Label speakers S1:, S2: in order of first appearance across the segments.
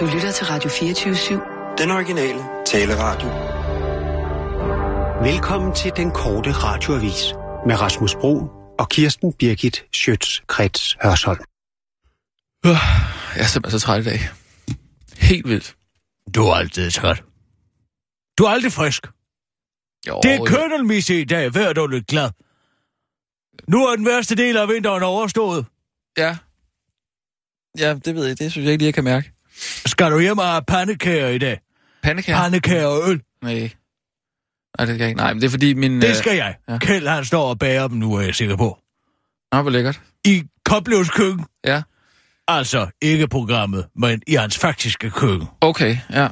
S1: Du lytter til Radio 24-7.
S2: Den originale taleradio.
S3: Velkommen til den korte radioavis med Rasmus Bro og Kirsten Birgit Schøtz-Krets Hørsholm.
S4: Jeg er simpelthen så træt i dag. Helt vildt.
S5: Du er altid træt. Du er aldrig frisk.
S4: Jo,
S5: Det er køndelmisse i dag. Vær du lidt glad. Nu er den værste del af vinteren overstået.
S4: Ja. Ja, det ved jeg. Det synes jeg ikke lige, jeg kan mærke.
S5: Skal du hjem og have pandekager i dag?
S4: Pandekager?
S5: Pandekager og øl.
S4: Nej. Nej, det kan jeg ikke. Nej, men det er fordi min...
S5: Det skal jeg.
S4: ja.
S5: Kjeld, han står og bager dem nu, er jeg sikker på.
S4: Nå, hvor lækkert.
S5: I Koblevs køkken.
S4: Ja.
S5: Altså, ikke programmet, men i hans faktiske køkken.
S4: Okay, ja.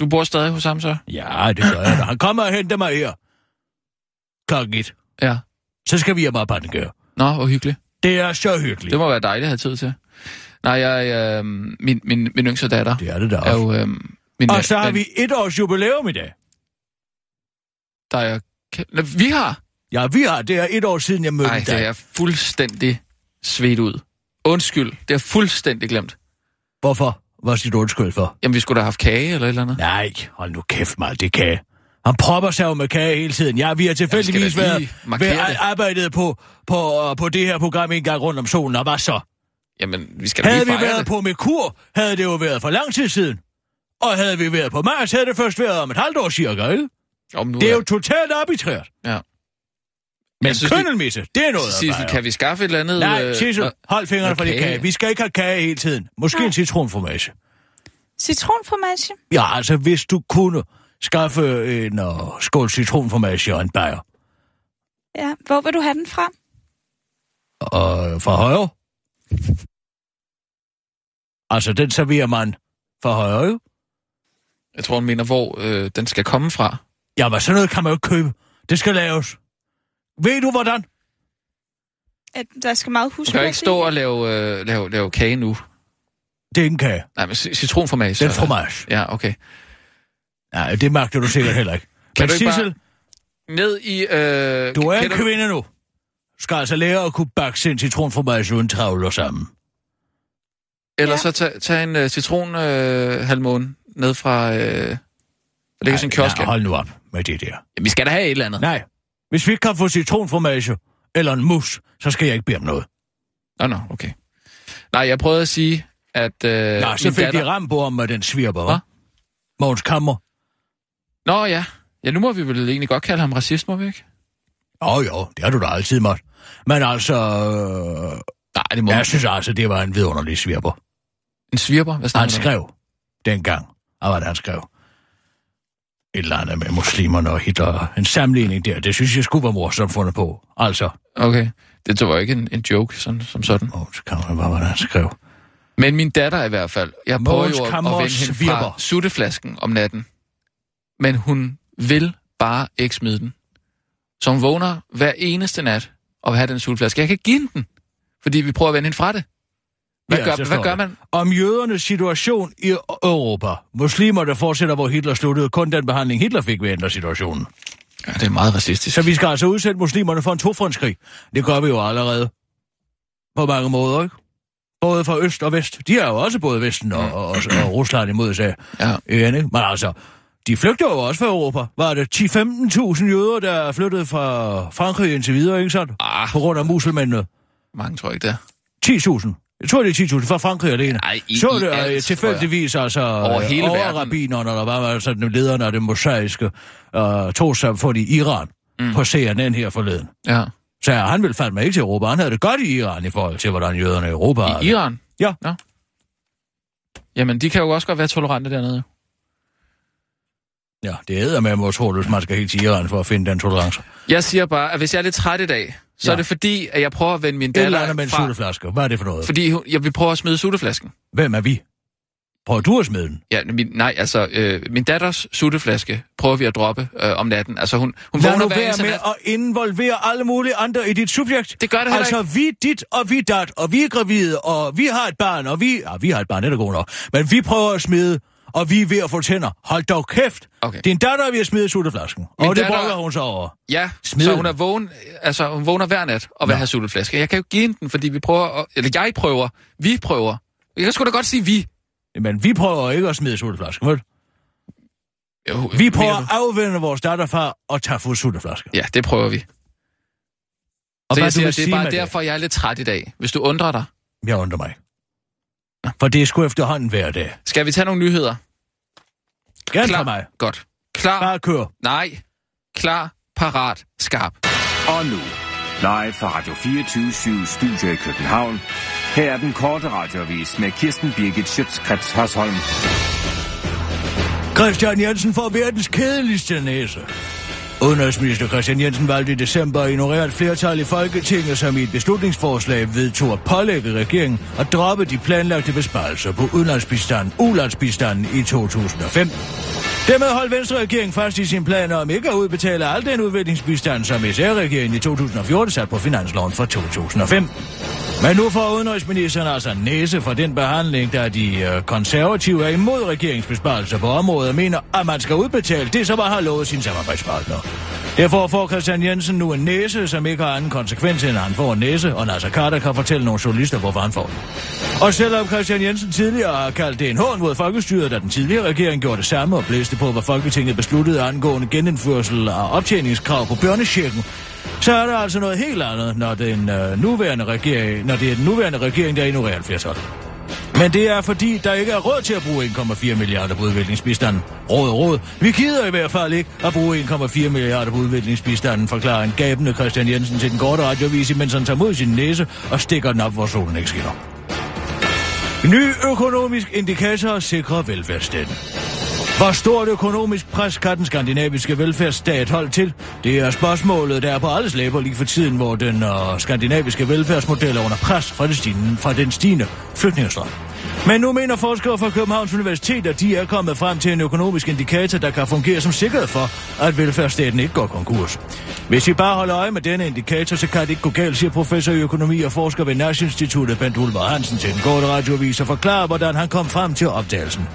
S4: Du bor stadig hos ham så?
S5: Ja, det gør jeg da. Han kommer og henter mig her. Klokken et.
S4: Ja.
S5: Så skal vi hjem og pandekager.
S4: Nå, hvor hyggeligt.
S5: Det er så hyggeligt.
S4: Det må være dejligt at have tid til. Nej, jeg, øh, min, min, min yngste datter
S5: Det er det da
S4: er
S5: også.
S4: jo... Øh, min,
S5: Og så har
S4: men-
S5: vi et års jubilæum i dag.
S4: Der er... Nå, Vi har...
S5: Ja, vi har. Det er et år siden, jeg mødte
S4: Nej,
S5: dig.
S4: det er jeg fuldstændig svedt ud. Undskyld, det er fuldstændig glemt.
S5: Hvorfor? Hvad siger du undskyld for?
S4: Jamen, vi skulle da have haft kage eller et eller andet.
S5: Nej, hold nu kæft mig, det kage. Han propper sig jo med kage hele tiden. Ja, vi har tilfældigvis
S4: lige
S5: været, været
S4: det.
S5: arbejdet på, på, på det her program en gang rundt om solen, og hvad så?
S4: Jamen, vi skal
S5: Havde
S4: lige
S5: vi været
S4: det.
S5: på Merkur, havde det jo været for lang tid siden. Og havde vi været på Mars, havde det først været om et halvt år cirka, ikke?
S4: Om nu
S5: Det er jo totalt arbitrært.
S4: Ja.
S5: Men køndelmisse, det er noget
S4: Sissel, kan vi skaffe et eller andet...
S5: Nej,
S4: øh,
S5: Sissel, hold fingrene fra det
S4: Okay.
S5: kage. Vi skal ikke have kage hele tiden. Måske en citronformage.
S6: Citronformage?
S5: Ja, altså hvis du kunne skaffe en uh, skål citronformage og en bajer.
S6: Ja. Hvor vil du have den fra?
S5: Og fra højre? Altså, den serverer man fra højre, jo.
S4: Jeg tror, hun mener, hvor øh, den skal komme fra.
S5: Ja, men sådan noget kan man jo ikke købe. Det skal laves. Ved du, hvordan?
S6: At der skal meget
S4: Du
S6: husk
S4: kan jo ikke stå og lave, øh, lave, lave kage nu.
S5: Det er ikke en kage.
S4: Nej, men ci- citronformage.
S5: Det er
S4: så-
S5: fromage.
S4: Ja, okay.
S5: Nej, det magter du sikkert heller ikke. Men
S4: du ikke bare-
S5: Sissel,
S4: Ned i... Øh,
S5: du er en
S4: du-
S5: kvinde nu. Skal altså lære at kunne bakke sin citronformage uden travler sammen.
S4: Eller
S6: Ja.
S4: så tag, tag en uh, citronhalvmåne øh, halvmåne ned fra... Øh, sådan en kiosk.
S5: Nej, hold nu op med det der.
S4: vi skal da have et eller andet.
S5: Nej, hvis vi ikke kan få citronformage eller en mus, så skal jeg ikke bede om noget.
S4: Nå, nå, okay. Nej, jeg prøvede at sige, at... Øh,
S5: Ja, så fik
S4: datter...
S5: de ram på ham med den svirper,
S4: Hvad?
S5: hva'? Mogens Kammer.
S4: Nå, ja. Ja, nu må vi vel egentlig godt kalde ham racist, må vi ikke?
S5: Jo, jo, det har du da altid måtte. Men altså, øh,
S4: Nej, det må
S5: jeg synes altså, det var en vidunderlig svirper.
S4: En svirper? Hvad
S5: Han
S4: du om?
S5: skrev dengang, og hvad han skrev? Et eller andet med muslimerne og Hitler. En sammenligning der, det synes jeg skulle være morsomt fundet på. Altså,
S4: Okay. Det var ikke en, en joke sådan, som sådan.
S5: åh, så kan man, hvad var det, han skrev?
S4: Men min datter i hvert fald. Jeg prøver jo at, at vende hende
S5: svirper.
S4: fra sutteflasken om natten. Men hun vil bare ikke smide den. Så hun vågner hver eneste nat vil have den sutteflaske. Jeg kan give hende den, fordi vi prøver at vende hende fra det. Hvad,
S5: Ja,
S4: gør, hvad gør man?
S5: Om jødernes situation i Europa. Muslimer, der fortsætter, hvor Hitler sluttede. Kun den behandling, Hitler fik ved ændre situationen.
S4: Ja, det er meget racistisk.
S5: Så vi skal altså udsætte muslimerne for en tofrontskrig. Det gør vi jo allerede. På mange måder, ikke? Både fra øst og vest. De er jo også både Vesten og, og, og, og Rusland imod sig.
S4: Ja.
S5: Igen, ikke? Men altså, de flygter jo også fra Europa. Var det 10-15.000 jøder, der er flyttet fra Frankrig indtil videre, ikke sandt?
S4: Ah,
S5: På grund af muselmændene.
S4: mange tror jeg ikke det.
S5: 10.000. Jeg tror, det er 10.000 fra Frankrig alene.
S4: Ej, i-
S5: så
S4: i
S5: det
S4: alt,
S5: øh, tilfældigvis altså
S4: Over hele
S5: over
S4: verden.
S5: rabinerne, eller hvad var altså lederne af det mosaiske uh, trossamfund i Iran mm. på CNN her forleden.
S4: Ja.
S5: Så han ville fandme ikke til Europa. Han havde det godt i Iran i forhold til, hvordan jøderne i Europa
S4: I. Iran?
S5: Ja.
S4: Nå. Jamen, de kan jo også godt være tolerante dernede.
S5: Ja, det æder med mig utroligt, hvis man skal helt til Iran for at finde den tolerance.
S4: Jeg siger bare, at hvis jeg er lidt træt i dag, så
S5: Ja.
S4: er det fordi, at jeg prøver at vende min
S5: eller
S4: datter
S5: andet med en
S4: fra...
S5: sutteflaske. Hvad er det for noget?
S4: Fordi hun- jeg vil prøve at smide sutteflasken.
S5: Hvem er vi? Prøver du at smide den?
S4: Ja, min, nej, altså, øh, min datters sutteflaske prøver vi at droppe øh, om natten. Altså, hun, hun
S5: Lad
S4: vågner
S5: nu være med at involvere alle mulige andre i dit subjekt.
S4: Det gør det heller
S5: Altså, vi dit, og vi dat, og vi er gravide, og vi har et barn, og vi... Ja, vi har et barn, det er da god nok. Men vi prøver at smide, og vi er ved at få tænder. Hold dog kæft.
S4: Okay.
S5: Din datter er ved at smide sutteflasken.
S4: Min
S5: og det
S4: datter-
S5: brokker hun så over.
S4: Ja,
S5: Smid
S4: så hun er vågen, altså, hun vågner hver nat og vil
S5: Nå.
S4: have sutteflaske. Jeg kan jo give hende den, fordi vi prøver, at, eller jeg prøver, vi prøver. Jeg kan sgu da godt sige vi.
S5: Men vi prøver ikke at smide sutteflasken, vel?
S4: Jo,
S5: Vi prøver at afvende vores datterfar og tage fuld sutteflaske.
S4: Ja, det prøver vi.
S5: Og
S4: Så
S5: hvad
S4: jeg
S5: du
S4: siger, det er bare derfor, jeg er lidt træt i dag. Hvis du undrer dig.
S5: Jeg undrer mig. For det er sgu efterhånden hver dag.
S4: Skal vi tage nogle nyheder?
S5: Gerne
S4: Klar.
S5: for mig.
S4: Godt. Klar.
S5: Bare kør.
S4: Nej. Klar. Parat. Skarp.
S2: Og nu, live fra Radio 24 Studio i København. Her er den korte radiovis med Kirsten Birgit Schøtzgrads Hasholm.
S5: Christian Jensen får verdens kedeligste næse. Udenrigsminister Christian Jensen valgte i december at ignorere et flertal i Folketinget, som i et beslutningsforslag vedtog at pålægge regeringen at droppe de planlagte besparelser på udenlandsbistand, ulandsbistanden i 2005. Dermed holdt Venstre regeringen fast i sin planer om ikke at udbetale al den udviklingsbistand, som SR-regeringen i 2014 satte på finansloven for 2005. Men nu får udenrigsministeren altså næse for den behandling, der de øh, konservative er imod regeringsbesparelser på området og mener, at man skal udbetale det, som man har lovet sin samarbejdspartner. Derfor får Christian Jensen nu en næse, som ikke har anden konsekvens, end at han får en næse, og Nasser Carter kan fortælle nogle journalister, hvorfor han får den. Og selvom Christian Jensen tidligere har kaldt det en hån mod folkestyret, da den tidligere regering gjorde det samme og blæste på, hvad Folketinget besluttede angående genindførsel af optjeningskrav på børnechecken, så er der altså noget helt andet, når, den, øh, nuværende regering, når det er den nuværende regering, der ignorerer et flertal. Men det er fordi, der ikke er råd til at bruge 1,4 milliarder på udviklingsbistanden. Råd, råd. Vi gider i hvert fald ikke at bruge 1,4 milliarder på udviklingsbistanden, forklarer en gabende Christian Jensen til den korte radiovis, mens han tager mod sin næse og stikker den op, hvor solen ikke skinner. Ny økonomisk indikator sikrer velfærdsstaten. Hvor stort økonomisk pres kan den skandinaviske velfærdsstat holde til? Det er spørgsmålet, der er på alles læber lige for tiden, hvor den øh, skandinaviske velfærdsmodel er under pres fra, det stigende, fra den stigende flygtningestrøm. Men nu mener forskere fra Københavns Universitet, at de er kommet frem til en økonomisk indikator, der kan fungere som sikkerhed for, at velfærdsstaten ikke går konkurs. Hvis vi bare holder øje med denne indikator, så kan det ikke gå galt, siger professor i økonomi og forsker ved Nationalinstituttet Bent Ulver Hansen til den korte radioavis og forklarer, hvordan han kom frem til opdagelsen.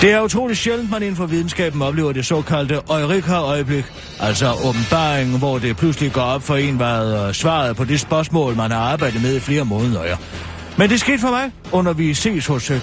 S5: Det er utroligt sjældent, man inden for videnskaben oplever det såkaldte Eureka-øjeblik, altså åbenbaringen, hvor det pludselig går op for en, hvad øh, svaret på det spørgsmål, man har arbejdet med i flere måneder er. Men det skete for mig, under vi ses hos øh,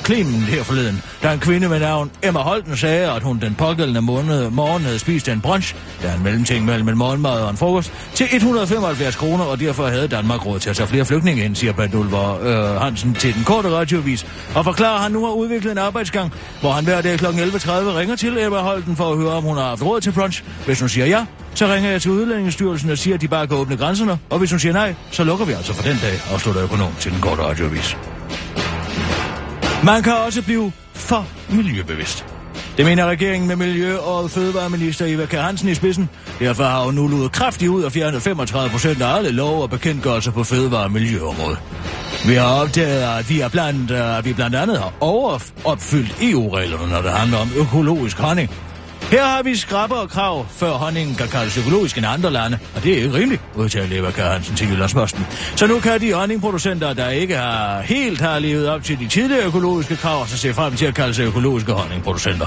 S5: her forleden, da en kvinde med navn Emma Holten sagde, at hun den pågældende måned, morgen havde spist en brunch, der er en mellemting mellem en morgenmad og en frokost, til 175 kroner, og derfor havde Danmark råd til at tage flere flygtninge ind, siger Bent Ulver øh, Hansen til den korte radiovis, og forklarer, at han nu har udviklet en arbejdsgang, hvor han hver dag kl. 11.30 ringer til Emma Holten for at høre, om hun har haft råd til brunch. Hvis hun siger ja, så ringer jeg til Udlændingsstyrelsen og siger, at de bare kan åbne grænserne, og hvis hun siger nej, så lukker vi altså for den dag, afslutter økonom til den korte radiovis. Man kan også blive for miljøbevidst. Det mener regeringen med Miljø- og Fødevareminister Eva Kjær Hansen i spidsen. Derfor har hun nu luet kraftigt ud og fjernet 35 procent af alle lov- og bekendtgørelser på fødevare- og miljøområdet. Vi har opdaget, at vi, er blandt, at vi blandt andet har overopfyldt EU-reglerne, når det handler om økologisk honning. Her har vi skrabber og krav, før honningen kan kaldes økologisk end andre lande, og det er ikke rimeligt, udtalte Eva Kjær Hansen til Jyllandsposten. Så nu kan de honningproducenter, der ikke har helt har levet op til de tidligere økologiske krav, så se frem til at kalde sig økologiske honningproducenter.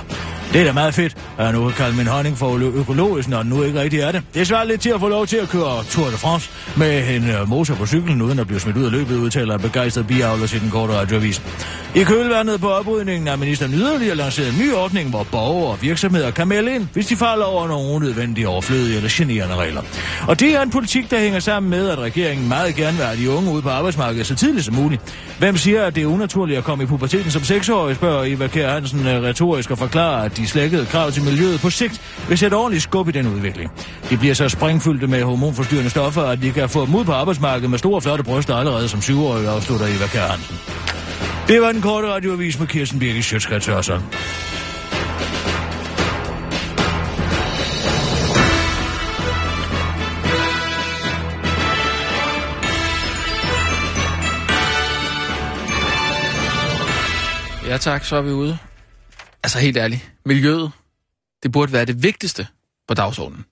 S5: Det er da meget fedt, at jeg nu kan kalde min honning for økologisk, når den nu ikke rigtig er det. Det svarer lidt til at få lov til at køre Tour de France med en øh, motor på cyklen, uden at blive smidt ud af løbet, udtaler en begejstret biavler til den korte radioavis. I kølvandet på oprydningen har ministeren yderligere lanceret en ny ordning, hvor borgere og virksomheder kan melde ind, hvis de falder over nogle unødvendige, overflødige eller generende regler. Og det er en politik, der hænger sammen med, at regeringen meget gerne vil have de unge ud på arbejdsmarkedet så tidligt som muligt. Hvem siger, at det er unaturligt at komme i puberteten som seksårig, spørger Eva Kjær Hansen øh, retorisk og forklarer, at de slækkede krav til miljøet på sigt vil sætte ordentligt skub i den udvikling. De bliver så springfyldte med hormonforstyrrende stoffer, at de kan få dem ud på arbejdsmarkedet med store flotte bryster allerede som syvårige, afslutter Eva Kjær Hansen. Det var den korte radioavis med Kirsten Birgit Sjøtskrets
S4: Ja tak, så er vi ude. Altså helt ærligt, miljøet, det burde være det vigtigste på dagsordenen.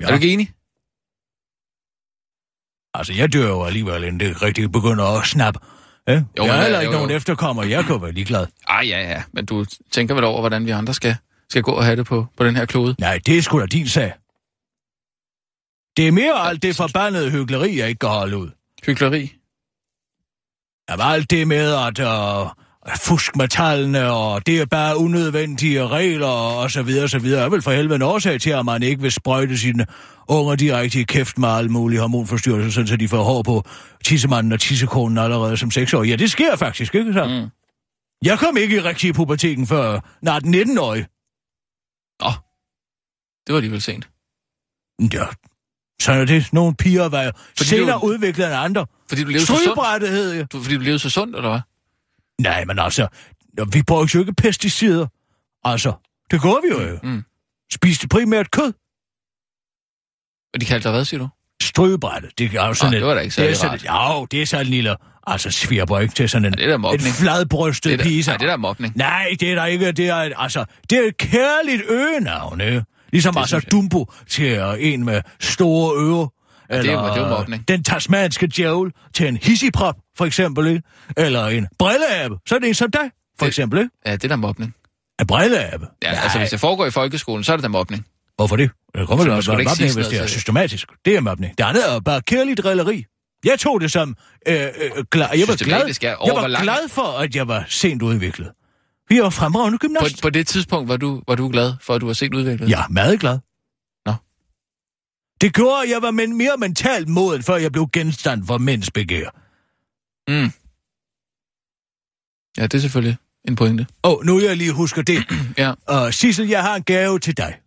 S4: Ja. Er du ikke enig?
S5: Altså, jeg dør jo alligevel, inden det rigtig begynder at snappe. Ja? Jo, jeg
S4: hvad-
S5: heller ikke
S4: jo,
S5: nogen
S4: jo.
S5: efterkommer. Jeg kan være ligeglad.
S4: Ej, ja, ja. Men du tænker vel over, hvordan vi andre skal, skal gå og have det på, på den her klode?
S5: Nej, det er sgu da din sag. Det er mere alt det forbandede hyggeleri, jeg ikke kan holde ud.
S4: Hyggeleri.
S5: Jamen, alt det med at uh, fusk med tallene, og det er bare unødvendige regler, og så videre, og så videre, er vel for helvede en årsag til, at man ikke vil sprøjte sine unger direkte i kæft med alle mulige hormonforstyrrelser, sådan så de får hår på tissemanden og tissekonen allerede som seksårige. Ja, det sker faktisk, ikke så? Mm. Jeg kom ikke i rigtig puberteten før, når den 19-årige.
S4: Åh, det var alligevel sent.
S5: Ja, så er det. Nogle piger var
S4: Fordi
S5: senere
S4: du-
S5: udviklet end andre.
S4: Fordi du levede så sundt.
S5: Hed jeg.
S4: Du, fordi du levede så sundt, eller hvad?
S5: Nej, men altså, vi bruger jo ikke pesticider. Altså, det går vi jo.
S4: Mm.
S5: Spiste primært kød.
S4: Og de kaldte dig hvad, siger du?
S5: Strygebrættet, det er jo sådan
S4: Åh,
S5: et-
S4: det var da ikke
S5: det er
S4: særlig
S5: sådan, Jo, det er sådan en lille, altså svirper ikke til sådan en,
S4: Ja, det er
S5: en fladbrystet
S4: Det er,
S5: pige.
S4: da, nej, det er der mobning.
S5: Nej, det er der ikke. Det er, altså, det er et kærligt øgenavn, ikke? Ligesom
S4: Det
S5: altså. Dumbo til uh, en med store ører.
S4: Ja, det er
S5: eller,
S4: det er mobning.
S5: Den tasmanske djævel til en hissiprop, for eksempel, ikke? Eller en brilleabe. Så er det en som dig, for
S4: Det-
S5: eksempel, ikke?
S4: Ja, det er der mobning.
S5: En brilleabe.
S4: Ja, altså hvis det foregår i folkeskolen, så er det der mobning.
S5: Hvorfor det? Det kommer
S4: Så
S5: da
S4: du skulle
S5: være
S4: ikke sige
S5: mobning, hvis
S4: noget
S5: det er systematisk. Det er mobning. Det andet er bare kærligt drilleri. Jeg tog det som... Øh, øh, glad. Jeg var, glad, jeg var glad for, at jeg var sent udviklet. Vi var fremragende
S4: På,
S5: gymnast.
S4: på det tidspunkt var du, var du glad for, at du var set udviklet?
S5: Ja, meget glad. Det gjorde, at jeg var men mere mentalt moden, før jeg blev genstand for mænds begær.
S4: Mm. Ja, det er selvfølgelig en pointe.
S5: Og nu jeg lige husker det.
S4: Ja.
S5: Og Sissel, jeg har en gave til dig.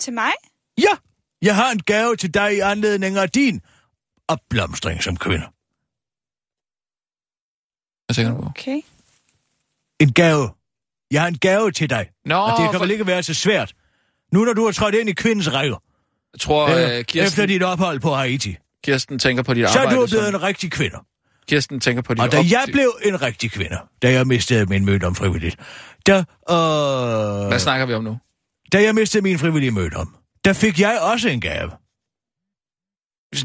S6: Til mig?
S5: Ja, jeg har en gave til dig i anledning af din opblomstring som kvinde.
S4: Hvad tænker du på?
S6: Okay.
S5: En gave. Jeg har en gave til dig.
S4: Nå,
S5: Og det kan
S4: for,
S5: vel ikke være så svært. Nu når du har trådt ind i kvindens rækker,
S4: jeg tror, øh,
S5: efter
S4: Kirsten,
S5: dit ophold på Haiti,
S4: Kirsten tænker på dit
S5: så er
S4: arbejde.
S5: du blevet
S4: som,
S5: en rigtig kvinde.
S4: Kirsten tænker på dit
S5: Og da
S4: op-
S5: jeg blev en rigtig kvinde, da jeg mistede min møde om frivilligt, der, øh,
S4: Hvad snakker vi om nu?
S5: da jeg mistede min frivillige møde om, der fik jeg også en gave.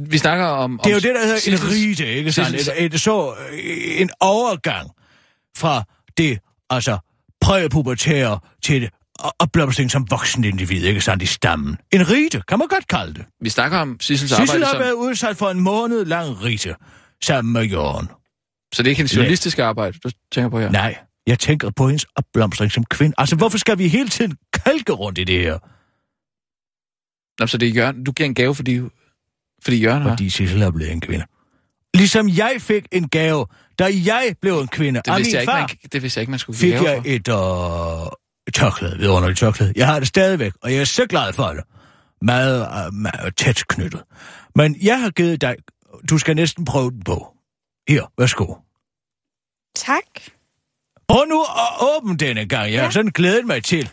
S4: Vi- snakker om...
S5: Det er jo det, der hedder en
S4: Sissels-
S5: rite, ikke sandt?
S4: Sissels-
S5: Et, et, så, øh, en overgang fra det, altså, præpubertære til det og- opblomstring som voksen individ, ikke sandt, i stammen. En rite, kan man godt kalde det.
S4: Vi snakker om Sissels
S5: Sissel
S4: arbejde
S5: har
S4: som...
S5: været udsat for en måned lang rite sammen med Jørgen.
S4: Så det er ikke hendes journalistiske arbejde, du tænker på her?
S5: Nej, jeg tænker på hendes opblomstring som kvinde. Altså, hvorfor skal vi hele tiden kalke rundt i det her?
S4: Nå, så det er Jørgen. Du giver en gave, fordi, fordi Jørgen har...
S5: Fordi Sissel er blevet en kvinde. Ligesom jeg fik en gave, da jeg blev en kvinde.
S4: Det
S5: af min
S4: jeg ikke,
S5: far.
S4: man, det vidste jeg ikke, man skulle give
S5: fik jeg
S4: for.
S5: et øh, tørklæde, vidunderligt tørklæde. Jeg har det stadigvæk, og jeg er så glad for det. Meget, øh, meget tæt knyttet. Men jeg har givet dig, du skal næsten prøve den på. Her, værsgo.
S6: Tak.
S5: Prøv nu at åbne den en gang. Jeg har
S6: Ja.
S5: sådan glædet mig til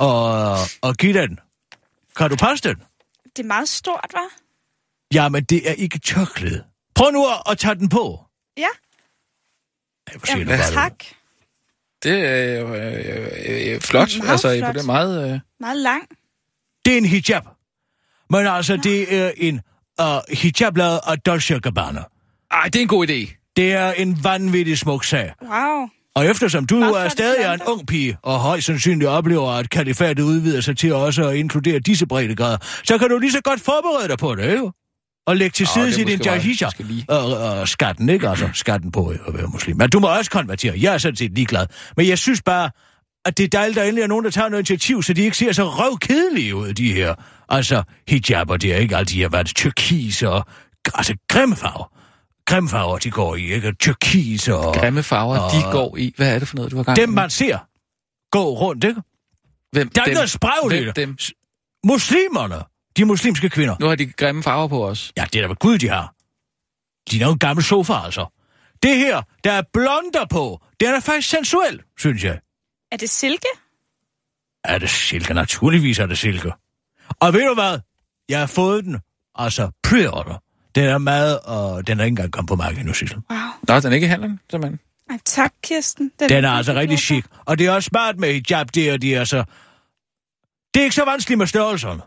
S5: at, at give dig den. Kan du passe den?
S6: Det er meget stort, var?
S5: Jamen, det er ikke tørklæde. Prøv nu at, at tage den på.
S6: Ja.
S5: Ser
S6: Jamen,
S5: bare
S6: tak.
S4: Det er jo øh, øh, øh, flot.
S6: Meget
S4: altså,
S6: flot.
S4: på det meget... Øh,
S6: Meget lang.
S5: Det er en hijab. Men altså, det er en uh, hijab lavet af Dolce Gabbana.
S4: ej, det er en god idé.
S5: Det er en vanvittig smuk sag.
S6: Wow.
S5: Og eftersom du er stadig er en ung pige, og højst sandsynligt oplever, at kalifatet udvider sig til også at inkludere disse breddegrader, så kan du lige så godt forberede dig på det, ikke? Og lægge til side
S4: det lige.
S5: Og, og skatten, ikke? Altså skatten på at være muslim. Men du må også konvertere. Jeg er sådan set ligeglad. Men jeg synes bare, at det er dejligt, at der endelig er nogen, der tager noget initiativ, så de ikke ser så røvkedelige ud, de her. Altså, hijaber, det er ikke altid, de har været tyrkis og... Altså, grimme farver. Grimme farver, de går i, ikke? Tyrkis og...
S4: Grimme farver,
S5: og-
S4: de går i. Hvad er det for noget, du har gang
S5: Dem, man ser, gå rundt, ikke?
S4: Hvem
S5: Der er
S4: dem?
S5: noget spragligt. Muslimerne. De muslimske kvinder.
S4: Nu har de grimme farver på os.
S5: Ja, det er da hvad Gud, de har. De er jo en gammel sofa, altså. Det her, der er blonder på, det er da faktisk sensuel, synes jeg.
S6: Er det silke?
S5: Er det silke? Naturligvis er det silke. Og ved du hvad? Jeg har fået den, altså pre-order. Den er meget, og den er ikke engang kommet på markedet nu, Sissel.
S6: Wow.
S4: Nå, den er ikke i handlen, simpelthen.
S6: Ej, tak, Kirsten.
S5: Den er altså rigtig chic. Og det er også smart med hijab, det er, de er så... Det er ikke så vanskeligt med størrelserne.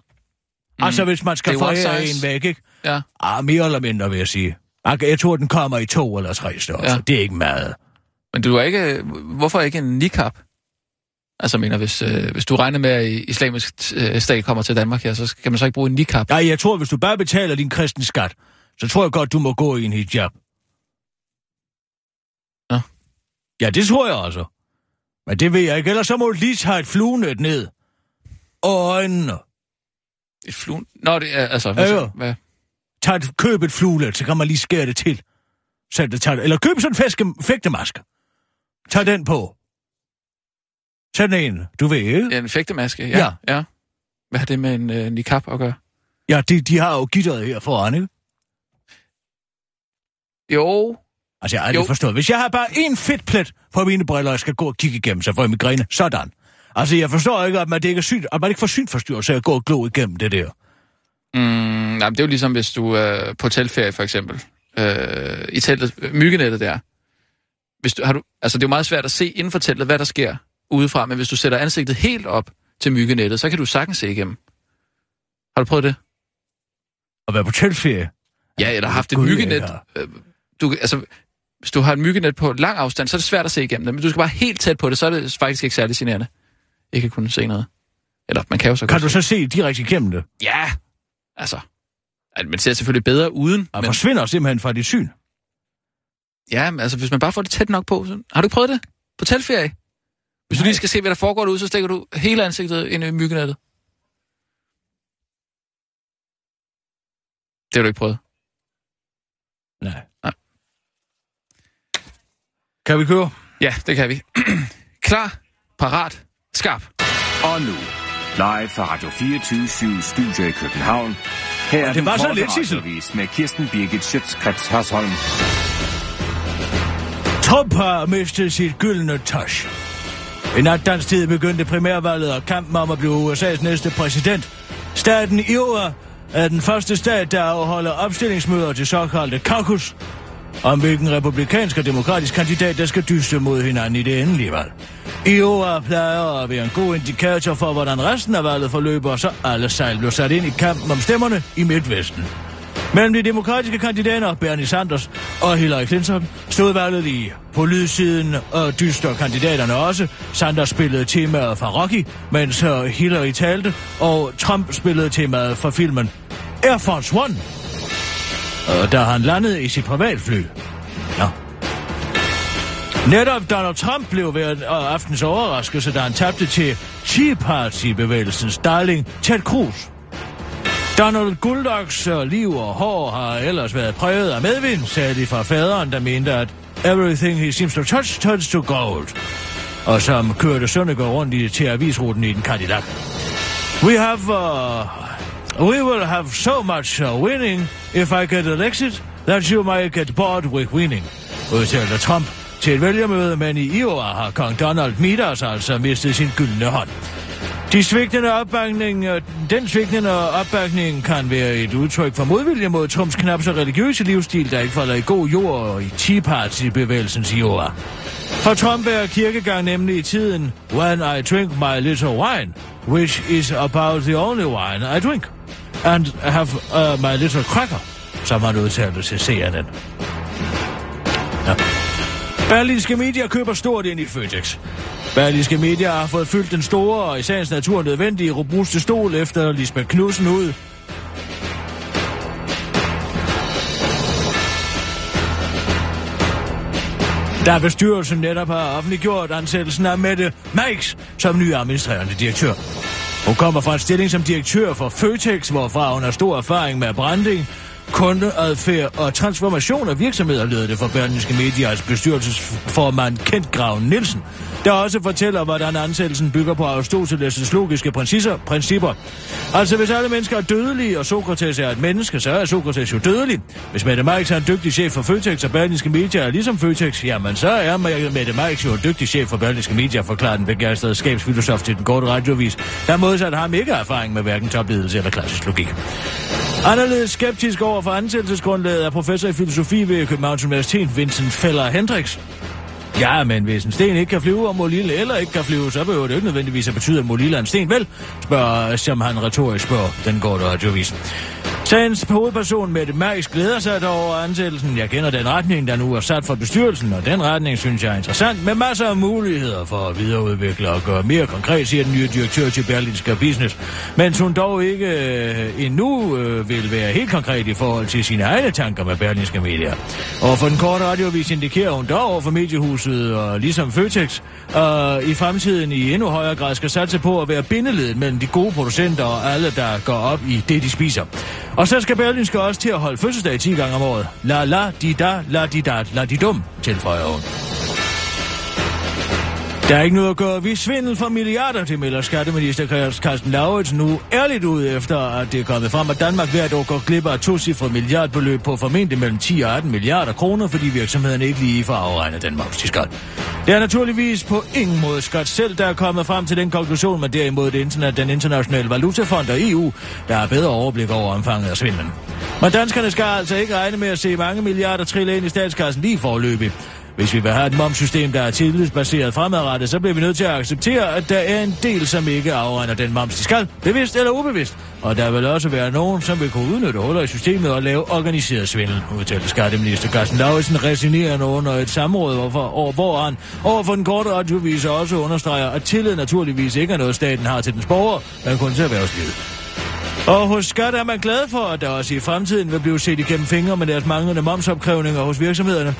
S5: Mm. Altså, hvis man skal forære en væk, ikke?
S4: Ja.
S5: Ah, mere eller mindre, vil jeg sige. Okay, Jeg tror, den kommer i to eller tre størrelser.
S4: Ja.
S5: Det er ikke meget.
S4: Men du er ikke... Hvorfor ikke en niqab? Altså, mener, hvis, øh, hvis du regner med, at islamisk øh, stat kommer til Danmark her, så skal man så ikke bruge en niqab?
S5: Nej, jeg tror, hvis du bare betaler din kristne skat, så tror jeg godt, du må gå i en hijab. Ja, det tror jeg også. Men det ved jeg ikke, ellers så må du lige tage et fluenet ned. Og øjnene.
S4: Et fluen... Nå, det er altså...
S5: Ja,
S4: Hvad,
S5: ja.
S4: hvad?
S5: Tag et, køb et fluenet, så kan man lige skære det til. Så det tager, eller køb sådan en fæske, fægtemaske. Tag den på. Sådan en, du ved, ikke?
S4: Ja, en fægtemaske, ja.
S5: Ja.
S4: ja. Hvad har det med en øh, niqab at gøre?
S5: Ja, de, de har jo gitteret her foran, ikke?
S4: Jo,
S5: Altså, jeg har aldrig
S4: Jo.
S5: forstået. Hvis jeg har bare en fedt plet på mine briller, og jeg skal gå og kigge igennem, så får jeg migræne. Sådan. Altså, jeg forstår ikke, at man, det ikke er sygt, at man ikke får synforstyrrelse af at gå og glo igennem det der.
S4: Mm, nej, men det er jo ligesom, hvis du er på hotelferie, for eksempel. Øh, I teltet, øh, myggenettet der. Hvis du, har du, altså, det er jo meget svært at se inden for teltet, hvad der sker udefra, men hvis du sætter ansigtet helt op til myggenettet, så kan du sagtens se igennem. Har du prøvet det?
S5: At være på teltferie.
S4: Ja, eller haft et myggenet. Øh, Du, altså, hvis du har et myggenet på lang afstand, så er det svært at se igennem det, men du skal bare helt tæt på det, så er det faktisk ikke særlig generende. Ikke kunne se noget. Eller man kan jo så
S5: Kan du
S4: se.
S5: så se direkte igennem det?
S4: Ja, altså. at Man ser selvfølgelig bedre uden,
S5: Og
S4: men
S5: forsvinder simpelthen fra dit syn.
S4: ja, men altså, hvis man bare får det tæt nok på. Så... Har du ikke prøvet det? På teltferie? Hvis du
S5: Nej.
S4: lige skal se, hvad der foregår derude, så stikker du hele ansigtet ind i myggenettet. Det har du ikke prøvet.
S5: Nej.
S4: Nej.
S5: Kan vi køre?
S4: Ja, det kan vi. Klar, parat, skarp.
S2: Og nu, live fra Radio 24 Studio i København. Her er
S5: det
S2: den
S5: var så lidt, Sissel.
S2: med Kirsten Birgit Schøtzgrads Hasholm.
S5: Trump har mistet sit gyldne touch. I nat dansk tid begyndte primærvalget og kampen om at blive USA's næste præsident. Staten Iowa er den første stat, der afholder opstillingsmøder til såkaldte caucus, om hvilken republikansk og demokratisk kandidat, der skal dyste mod hinanden i det endelige valg. Iowa plejer at være en god indikator for, hvordan resten af valget forløber, så alle sejl blev sat ind i kampen om stemmerne i Midtvesten. Mellem de demokratiske kandidater, Bernie Sanders og Hillary Clinton, stod valget i. På lydsiden og dyster kandidaterne også. Sanders spillede temaet fra Rocky, mens Hillary talte, og Trump spillede temaet fra filmen Air Force One øh, da han landede i sit privatfly. Ja. Netop Donald Trump blev ved øh, aftens overraskelse, da han tabte til Tea Party-bevægelsens darling Ted Cruz. Donald Guldoks øh, liv og hår har ellers været præget af medvind, sagde de fra faderen, der mente, at everything he seems to touch turns to gold. Og som kørte Søndergaard rundt i, til avisruten i den Cadillac. We have, uh, we will have so much uh, winning if I get elected, that you might get bored with winning, udtalte Trump til et vælgermøde, men i Iowa har kong Donald Midas altså mistet sin gyldne hånd. De svigtende opbakning, øh, den svigtende opbakning kan være et udtryk for modvilje mod Trumps knap så religiøse livsstil, der ikke falder i god jord i Tea Party-bevægelsens Iowa. For Trump er kirkegang nemlig i tiden When I drink my little wine, which is about the only wine I drink, and have uh, my little cracker, som han udtalte til CNN. Ja. Berlinske medier køber stort ind i Føtex. Berlinske medier har fået fyldt den store og i sagens natur nødvendige robuste stol efter Lisbeth Knudsen ud. Da bestyrelsen netop har offentliggjort ansættelsen af Mette Max som ny administrerende direktør. Hun kommer fra en stilling som direktør for Føtex, hvorfra hun har stor erfaring med branding, kundeadfærd og transformation af virksomheder, leder det for Berlingske Medias altså bestyrelsesformand Kent Graven Nielsen, der også fortæller, hvordan ansættelsen bygger på Aristoteles' logiske principper. principper. Altså, hvis alle mennesker er dødelige, og Sokrates er et menneske, så er Sokrates jo dødelig. Hvis Mette Marx er en dygtig chef for Føtex, og Berlingske Media er ligesom Føtex, jamen så er Mette Marx jo en dygtig chef for Berlingske Media, forklarer den begejstrede skabsfilosof til den korte radiovis, der modsat ham ikke har erfaring med hverken topledelse eller klassisk logik. Anderledes skeptisk over for ansættelsesgrundlaget er professor i filosofi ved Københavns Universitet, Vincent Feller Hendricks. Ja, men hvis en sten ikke kan flyve, og Molille eller ikke kan flyve, så behøver det ikke nødvendigvis at betyde, at Molille er en sten, vel? Spørger, som han retorisk spørger, den går der radiovisen. Sagens hovedperson Mette Mærks glæder sig dog over ansættelsen. Jeg kender den retning, der nu er sat for bestyrelsen, og den retning synes jeg er interessant, med masser af muligheder for at videreudvikle og gøre mere konkret, siger den nye direktør til Berlinske Business. Mens hun dog ikke øh, endnu øh, vil være helt konkret i forhold til sine egne tanker med Berlinske Medier. Og for den korte radiovis indikerer hun dog over for mediehuset, og ligesom Føtex, og i fremtiden i endnu højere grad skal satse på at være bindeledet mellem de gode producenter og alle, der går op i det, de spiser. Og så skal Berlinske også til at holde fødselsdag 10 gange om året. La la di da, la di da, la di dum, tilføjer hun. Der er ikke noget at gøre Vi svindel for milliarder, det melder skatteminister Carsten Lauritsen nu ærligt ud efter, at det er kommet frem, at Danmark hvert år går glip af to cifre milliardbeløb på formentlig mellem 10 og 18 milliarder kroner, fordi virksomhederne ikke lige får afregnet den moms, de skal. Det er naturligvis på ingen måde skat selv, der er kommet frem til den konklusion, men derimod det internet, den internationale valutafond og EU, der har bedre overblik over omfanget af svindlen. Men danskerne skal altså ikke regne med at se mange milliarder trille ind i statskassen lige forløbig. Hvis vi vil have et momsystem, der er tillidsbaseret fremadrettet, så bliver vi nødt til at acceptere, at der er en del, som ikke afregner den moms, de skal, bevidst eller ubevidst. Og der vil også være nogen, som vil kunne udnytte huller i systemet og lave organiseret svindel, udtalte skatteminister Carsten Lauritsen resignerende under et samråd, hvorfor, over, hvor han overfor den korte radioviser også understreger, at tillid naturligvis ikke er noget, staten har til dens borgere, men kun til erhvervslivet. Og hos Skat er man glad for, at der også i fremtiden vil blive set igennem fingre med deres manglende momsopkrævninger hos virksomhederne.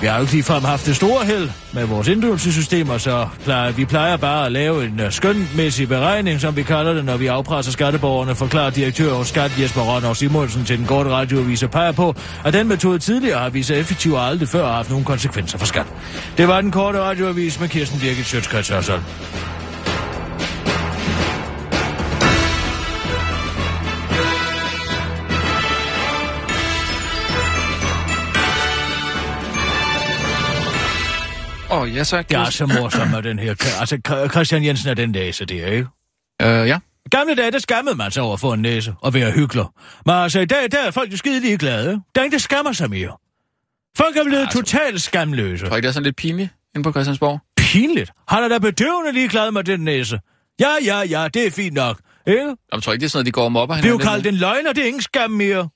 S5: Vi har jo ikke ligefrem haft det store held med vores inddrivelsessystemer, så plejer, vi plejer bare at lave en øh, skønmæssig beregning, som vi kalder det, når vi afpresser skatteborgerne, forklarer direktør hos Skat Jesper Rønner Simonsen til den korte radioavis og peger på, at den metode tidligere har vist sig effektiv og aldrig før har haft nogen konsekvenser for skat. Det var den korte radioavis med Kirsten Birgit Sjøtskrets
S4: Ja, så
S5: Det er så morsomt med den her. Altså, Christian Jensen er den næse, det er ikke?
S4: Øh, ja.
S5: Gamle dage, der skammede man sig over for en næse og være hyggelig. Men altså, i dag, der er folk jo skide ligeglade. ikke? Der er ingen, der skammer sig mere. Folk er blevet
S4: Altså-
S5: totalt skamløse.
S4: Tror ikke, det er sådan lidt pinligt inde på Christiansborg.
S5: Pinligt. Han er da bedøvende ligeglad med den næse. Ja, ja, ja, det er fint nok. Ikke?
S4: Jeg tror ikke, det er sådan noget, de går om op og
S5: Det er jo kaldt en løgn, og det er ingen skam mere.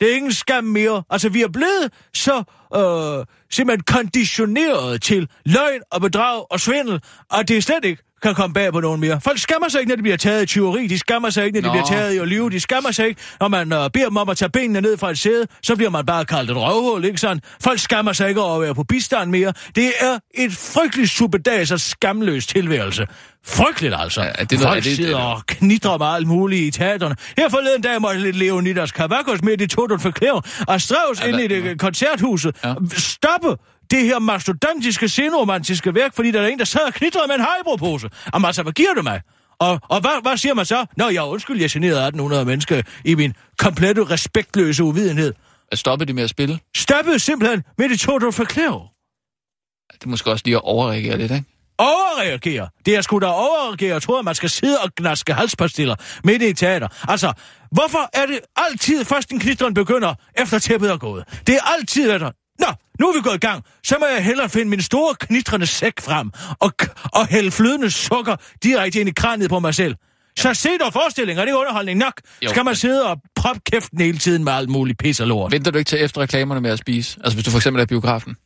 S5: Det er ingen skam mere. Altså, vi er blevet så øh, simpelthen konditioneret til løgn og bedrag og svindel, og det er slet ikke kan komme bag på nogen mere. Folk skammer sig ikke, når de bliver taget i tyveri. De skammer sig ikke, når de
S4: Nå.
S5: bliver taget i at lyve. De skammer sig ikke, når man øh, beder dem om at tage benene ned fra et sæde. Så bliver man bare kaldt et røvhul, ikke sådan? Folk skammer sig ikke over at være på bistand mere. Det er et frygteligt suppedags og skamløs tilværelse. Frygteligt altså.
S4: Ja, det
S5: Folk
S4: det-
S5: sidder og knitrer med alt muligt i teaterne. Her forleden dag måtte lidt Leonidas Kavakos med i Total Forklæv og Strauss
S4: Ja,
S5: ind i det koncerthuset.
S4: Ja.
S5: Stoppe det her mastodontiske senromantiske værk, fordi der er en, der sad og knitrede med en hejbrupose. Jamen altså, hvad giver du mig? Og, og hvad, hvad siger man så? Nå, jeg undskyld, jeg generede 1800 mennesker i min komplette respektløse uvidenhed.
S4: At stoppe de med at spille.
S5: Stoppede simpelthen med det Total Forklæv.
S4: Det er måske også lige at overreagere lidt, ikke?
S5: overreagere. Det er sgu da overreagere. Jeg tror, at man skal sidde og gnaske halspastiller midt i et teater. Altså, hvorfor er det altid først en knitren begynder, efter tæppet er gået? Det er altid efter... Nå, nu er vi gået i gang. Så må jeg hellere finde min store knitrende sæk frem og, og hælde flydende sukker direkte ind i kraniet på mig selv. Så se dog forestillinger, det er underholdning nok.
S4: Jo,
S5: Skal man sidde og proppe kæften hele tiden med alt muligt pis og lort?
S4: Venter du ikke til efter reklamerne med at spise? Altså hvis du for eksempel er i biografen.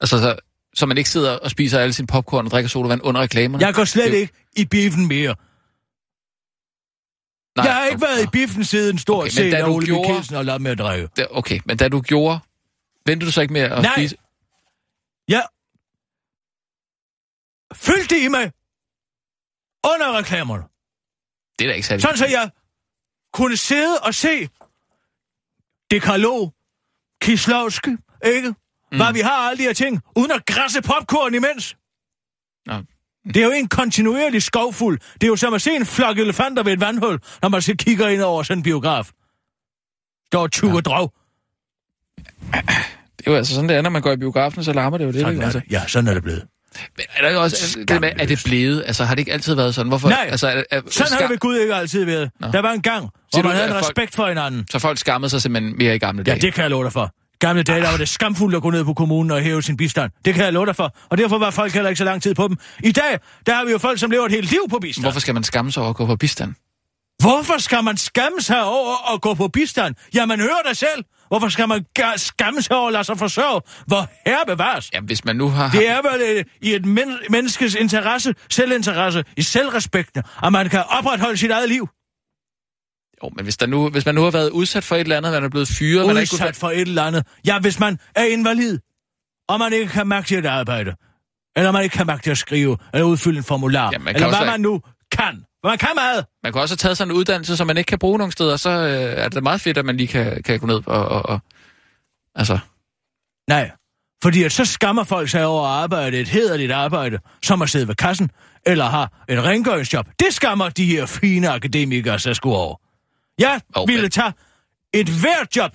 S4: Altså så, så man ikke sidder og spiser alle sine popcorn og drikker sodavand under reklamerne.
S5: Jeg går slet
S4: Det-
S5: ikke i biffen mere.
S4: Nej,
S5: jeg har ikke været i biffen siden stort
S4: Okay,
S5: okay, set, og Ole
S4: gjorde-
S5: Mikkelsen og ladet med at drikke.
S4: Okay, men da du gjorde... Ventede du så ikke med at
S5: Nej.
S4: spise?
S5: Jeg fyldte i mig under reklamerne.
S4: Det er da ikke særlig...
S5: Sådan så jeg kunne sidde og se Dekalog, Kislovski, ikke? Mm. Hvad vi har alle de her ting, uden at græsse popcorn imens.
S4: Nå.
S5: Det er jo en kontinuerlig skovfuld. Det er jo som at se en flok elefanter ved et vandhul, når man så kigger ind over sådan en biograf. Og tuger ja. drog.
S4: Det er jo altså sådan, det er, når man går i biografen, så larmer det jo lidt.
S5: Sådan
S4: ikke? Altså.
S5: det. Ja, sådan er det blevet.
S4: Men er der ikke også... Det med, er det blevet? Altså, har det ikke altid været sådan? Hvorfor?
S5: Nej,
S4: altså, er, er,
S5: Sådan har det ved Gud ikke altid været.
S4: Nå.
S5: Der var en gang, hvor
S4: Siger du,
S5: man havde en
S4: folk-
S5: respekt for hinanden.
S4: Så folk skammede sig simpelthen mere i gamle
S5: Ja,
S4: dage?
S5: det kan jeg love dig for. Gamle dage, der var det skamfuldt at gå ned på kommunen og hæve sin bistand. Det kan jeg love dig for. Og derfor var folk heller ikke så lang tid på dem. I dag, der har vi jo folk, som lever et helt liv på bistand.
S4: Hvorfor skal man skamme sig over at gå på bistand?
S5: Hvorfor skal man skamme sig over at gå på bistand? Ja, man hører det selv. Hvorfor skal man skamme sig over at lade sig forsørge? Hvor herre bevares.
S4: Ja, hvis man nu har...
S5: Det er vel øh, i et men- menneskes interesse, selvinteresse, i selvrespekten, at man kan opretholde sit eget liv.
S4: Jo, men hvis, der nu, hvis man nu har været udsat for et eller andet, man er blevet fyret... man har ikke
S5: Udsat for et eller andet. Ja, hvis man er invalid, og man ikke kan magte at arbejde, eller man ikke kan magte at skrive, eller udfylde en formular,
S4: Ja,
S5: eller hvad
S4: være-
S5: man nu kan. Man kan meget.
S4: Man kan også have taget sådan en uddannelse, som man ikke kan bruge nogen steder, så øh, er det meget fedt, at man lige kan, kan gå ned og, og, og... Altså,
S5: Nej, fordi at så skammer folk sig over at arbejde et hederligt arbejde, som at sidde ved kassen, eller har et rengøringsjob. Det skammer de her fine akademikere sig sgu over. Jeg
S4: Jo,
S5: ville tage et hvert job,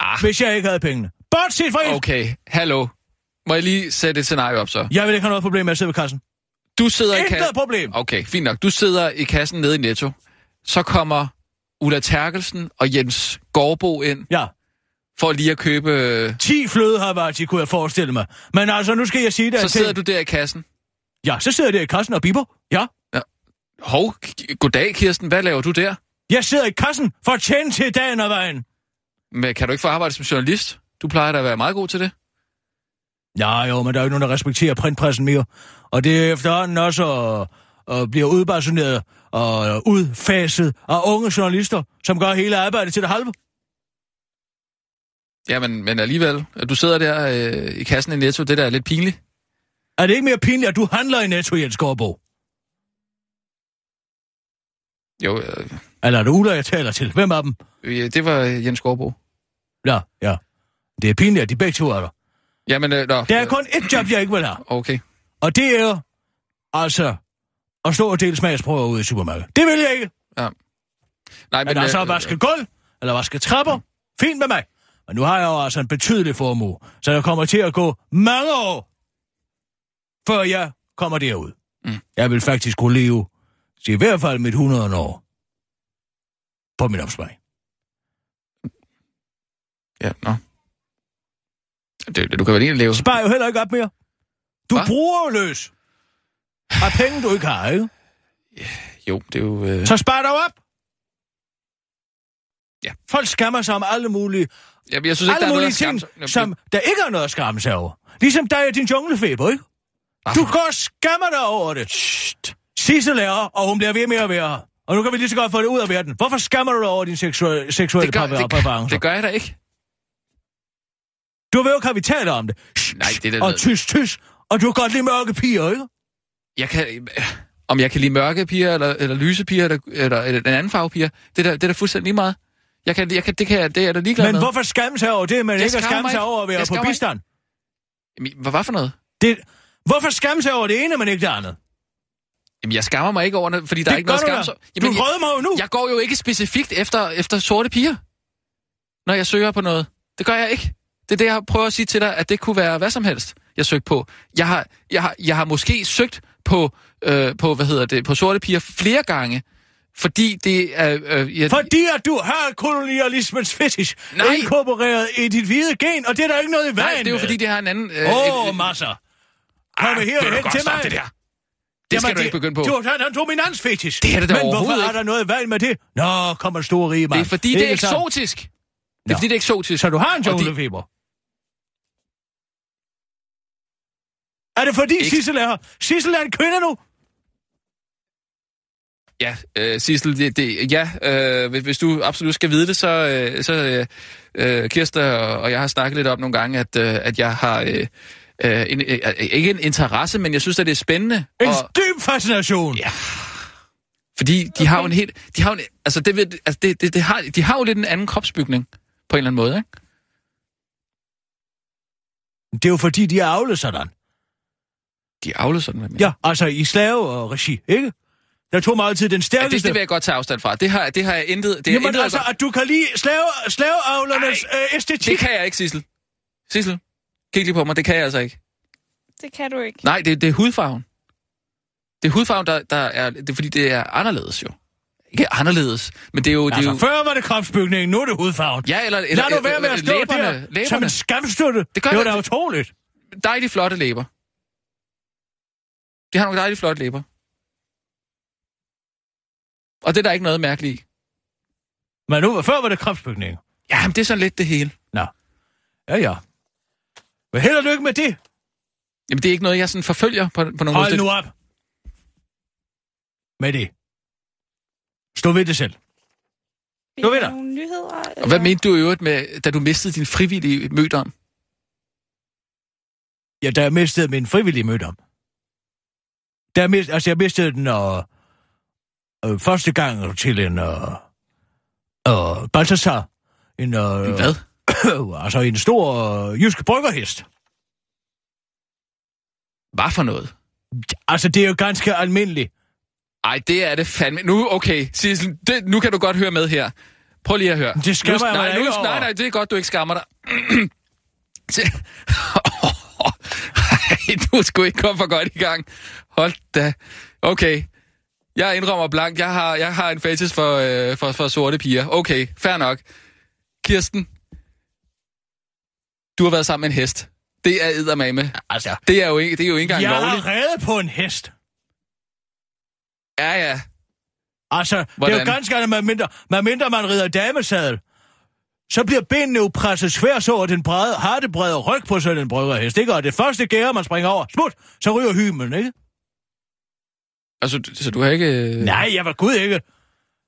S4: Ah.
S5: hvis jeg ikke havde pengene. Bortset fra
S4: okay, hallo. Må jeg lige sætte et scenarie op så?
S5: Jeg vil ikke have noget problem med at sidde ved kassen.
S4: Du sidder i
S5: Intet
S4: kassen...
S5: problem.
S4: Okay, fint nok. Du sidder i kassen nede i Netto. Så kommer Ulla Terkelsen og Jens Gårdbo ind
S5: Ja,
S4: for lige at købe... øh,
S5: 10 flødehavarti kunne jeg forestille mig. Men altså, nu skal jeg sige det.
S4: Så sidder
S5: til-
S4: du der i kassen.
S5: Ja, så sidder jeg der i kassen og biber. Ja.
S4: Hov, k- goddag Kirsten, hvad laver du der?
S5: Jeg sidder i kassen for at tjene til dagen og vejen.
S4: Men kan du ikke få arbejde som journalist? Du plejer da at være meget god til det.
S5: Ja, jo, men der er jo ikke nogen, der respekterer printpressen mere. Og det er efterhånden også og, og bliver udbasuneret og udfaset af unge journalister, som gør hele arbejdet til det halve.
S4: Ja, men, men alligevel, at du sidder der øh, i kassen i Netto, det der er lidt pinligt.
S5: Er det ikke mere pinligt, at du handler i Netto, Jens Gårdbo?
S4: Jo, øh,
S5: Eller er det Ulla, jeg taler til? Hvem af dem?
S4: øh, det var øh, Jens Gårdbo.
S5: Ja, ja. Det er pinligt, at de begge to er der.
S4: Jamen, øh, nå.
S5: Der er kun ét job, jeg ikke vil have.
S4: Okay.
S5: Og det er altså at stå og dele smagsprøver ude i supermarkedet. Det vil jeg ikke.
S4: Ja. Nej,
S5: Men altså at vaske gulv, eller vaske trapper, fint med mig. Men nu har jeg jo altså en betydelig formue, så jeg kommer til at gå mange år, før jeg kommer derud.
S4: Mm.
S5: Jeg vil faktisk kunne leve, til i hvert fald mit 100 år, på min opsparing.
S4: Ja, nå. Det, det, du kan vel egentlig leve...
S5: Spar jo heller ikke op mere. Du
S4: Hva?
S5: bruger jo løs af penge, du ikke har, ikke?
S4: Jo, det er jo... Øh...
S5: Så spar dig op.
S4: Ja.
S5: Folk skammer sig om alle mulige
S4: Jamen, jeg synes ikke,
S5: alle
S4: der er noget
S5: mulige
S4: skamme
S5: ting, som der ikke er noget at skamme sig over. Ligesom dig og din junglefeber, ikke?
S4: Ah,
S5: Du går og skammer dig over det. Shht. Sisse lærer, og hun bliver ved med at være her. Og nu kan vi lige så godt få det ud af verden. Hvorfor skammer du dig over din seksuelle, seksuelle
S4: det, gør,
S5: præfer-
S4: det,
S5: præferencer?
S4: det gør jeg da ikke.
S5: Du ved jo ikke, at vi taler om det.
S4: Nej, det er
S5: Og tys, tys. Og du kan godt lide mørke piger, ikke?
S4: Jeg kan... Om jeg kan lide mørke piger, eller, eller lyse piger, eller, eller, eller en anden farve piger, det er da, det er da fuldstændig lige meget. Jeg kan, jeg kan, det, kan jeg, det er jeg da ligeglad
S5: Men
S4: med.
S5: hvorfor skamme sig over det, men
S4: Jeg
S5: ikke at skamme
S4: mig
S5: sig over at være på bistand?
S4: Jamen, hvad, hvad for noget?
S5: Det, hvorfor skamme sig over det ene, men ikke det andet?
S4: Jamen, jeg skammer mig ikke over det, fordi der
S5: det
S4: er ikke noget skamme
S5: da.
S4: sig.
S5: Du
S4: Jamen, jeg,
S5: rødmer jo nu.
S4: jeg går jo ikke specifikt efter, efter sorte piger, når jeg søger på noget. Det gør jeg ikke. Det er det, jeg prøver at sige til dig, at det kunne være hvad som helst, jeg søgte på. Jeg har, jeg har, jeg har måske søgt på, øh, på, hvad hedder det, på sorte piger flere gange, fordi det er... Øh, jeg,
S5: Fordi at du har kolonialismens fetish
S4: Nej.
S5: inkorporeret i dit hvide gen, og det er der ikke noget i vejen
S4: nej, det er jo
S5: med.
S4: fordi, det har en anden... Øh,
S5: Åh,
S4: et-
S5: oh, masser. Kom
S4: Ah,
S5: her
S4: vil du
S5: hen til mig.
S4: Det, der. det skal
S5: Jamen,
S4: du ikke begynde på.
S5: Du har en dominansfetish.
S4: Det er det da
S5: Men hvorfor er
S4: ikke.
S5: der noget i vejen med det? Nå, kommer stor rige mand.
S4: Det er fordi, det er
S5: Ikke sant?
S4: eksotisk. Det er fordi, det er eksotisk.
S5: Så du har en
S4: Og
S5: junglefeber? Er det fordi
S4: Ikke-
S5: Sissel er her? Sissel er en kvinde nu?
S4: Ja, øh, Sissel, det, det, ja, øh, hvis, hvis du absolut skal vide det, så, øh, så øh, øh, Kirsta og, og jeg har snakket lidt om nogle gange, at, øh, at jeg har øh, øh, en, øh, ikke en interesse, men jeg synes, at det er spændende.
S5: En
S4: Og,
S5: dyb fascination.
S4: Ja. fordi de har jo en helt... De har jo en, altså, det, ved- altså det, det, det har, de har jo lidt en anden kropsbygning, på en eller anden måde, ikke?
S5: Det er jo fordi, de er avlet sådan.
S4: De er avlet sådan med mig.
S5: Ja, altså i slave og regi, ikke? Der tog mig altid den
S4: Ja, det,
S5: stærkeste.
S4: det vil jeg godt tage afstand fra. Det har, det har jeg intet... Det,
S5: Jamen
S4: intet
S5: altså,
S4: at
S5: du kan lide slave, slaveavlernes øh, æstetik.
S4: det kan jeg ikke, Sissel. Sissel, kig lige på mig. Det kan jeg altså ikke.
S6: Det kan du ikke.
S4: Nej, det, det er hudfarven. Det er hudfarven, der, der er... Det er fordi, det er anderledes jo. Ikke anderledes, men det er jo... Det er
S5: Altså,
S4: jo
S5: før var det kropsbygningen, nu er det hudfarven.
S4: ja, eller, eller,
S5: Lad nu være med at stå
S4: læberne,
S5: der
S4: læberne.
S5: som en skamstøtte.
S4: Det gør
S5: det var
S4: jeg-
S5: da utroligt.
S4: Dejligt flotte læber. De har nogle dejligt flotte læber. Og det er der ikke noget mærkeligt i.
S5: Men nu, før var det kropsbygning.
S4: Ja, men det er sådan lidt det hele.
S5: Nå. Ja, ja. Men held og lykke med det.
S4: Jamen, det er ikke noget, jeg sådan forfølger på, på nogen
S5: Hold
S4: måde.
S5: nu op. Med det. Stå ved det selv. Nu ved jeg.
S6: nogle nyheder.
S4: Og hvad mente du i øvrigt med, da du mistede din frivillige mødom?
S5: Ja, da jeg mistede min frivillige møde jeg, mist, altså, jeg mistede den øh, øh, første gang til en øh, øh, Balthasar. En, øh,
S4: Hvad?
S5: altså en stor øh, jysk bryggerhest.
S4: Hvad for noget?
S5: Altså, det er jo ganske almindeligt.
S4: Ej, det er det fandme. Nu, okay, Sissel, det, nu kan du godt høre med her. Prøv lige at høre.
S5: Det skammer
S4: nu,
S5: jeg mig
S4: nej, nu,
S5: ikke over.
S4: nej, nej, det er godt, du ikke skammer dig. Du skulle ikke komme for godt i gang. Hold da. Okay. Jeg indrømmer blank. Jeg har, jeg har en fetish for, øh, for, for sorte piger. Okay, fair nok. Kirsten, du har været sammen med en hest. Det er eddermame.
S5: Altså,
S4: Det er jo ikke, det er jo ikke engang
S5: jeg
S4: lovligt.
S5: har reddet på en hest.
S4: Ja, ja.
S5: Altså, det er
S4: Hvordan?
S5: jo ganske andet, med mindre, med mindre man rider damesadel. Så bliver benene jo presset svært over den brede, hardebrede ryg på sådan en bryggerhest, ikke? Og det første gære, man springer over, smut, så ryger hymen, ikke?
S4: Altså, så du har ikke... øh,
S5: Nej, jeg var gud ikke.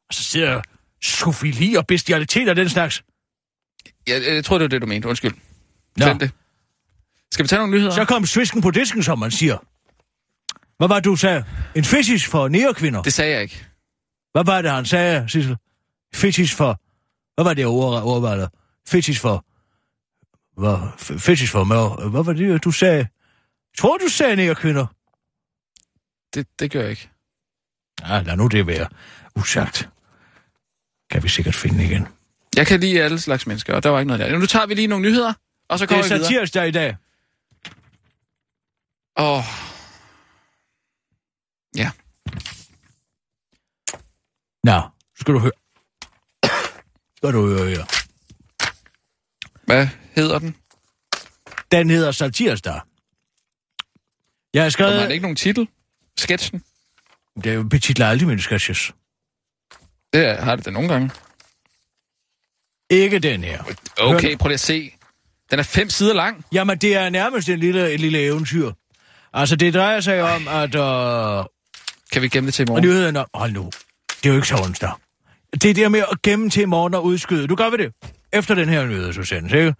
S5: Og så sidder sofili og bestialitet og den slags.
S4: Jeg, jeg tror, det var det, du mente. Undskyld.
S5: Nå.
S4: Glem det. Skal vi tage nogle nyheder?
S5: Så kom svisken på disken, som man siger. Hvad var det, du sagde? En fetish for nærkvinder.
S4: Det sagde jeg ikke.
S5: Hvad var det, han sagde, Sissel? Fetish for... Hvad var det var der? Fetish for... Hvad? Fetish for mør... Hvad var det, du sagde? Jeg tror, du sagde nærkvinder.
S4: Det, det gør jeg ikke.
S5: Ja, lad nu det være usagt. Kan vi sikkert finde igen.
S4: Jeg kan lide alle slags mennesker, og der var ikke noget der. Nu tager vi lige nogle nyheder, og så
S5: Det er
S4: vi videre.
S5: satirsdag i dag.
S4: Åh. Ja.
S5: Nå, skal du høre. Skal du høre her.
S4: Hvad hedder den?
S5: Den hedder Satirsdag. Jeg har
S4: Og
S5: skrevet...
S4: var det ikke nogen titel? Sketchen?
S5: Det er jo betitler aldrig mine sketches.
S4: Det er- har det da nogle gange.
S5: Ikke den her.
S4: Okay, prøv lige at se. Den er fem sider lang.
S5: Jamen, det er nærmest en lille, et lille eventyr. Altså, det drejer sig om, at... Øh,
S4: Kan vi gemme det til i
S5: og
S4: morgen?
S5: nyheden om... Hold nu. Det er jo ikke så onsdag. Det er det med at gemme til morgen og udskyde. Du gør ved det. Efter den her nyhed, Susanne, ikke?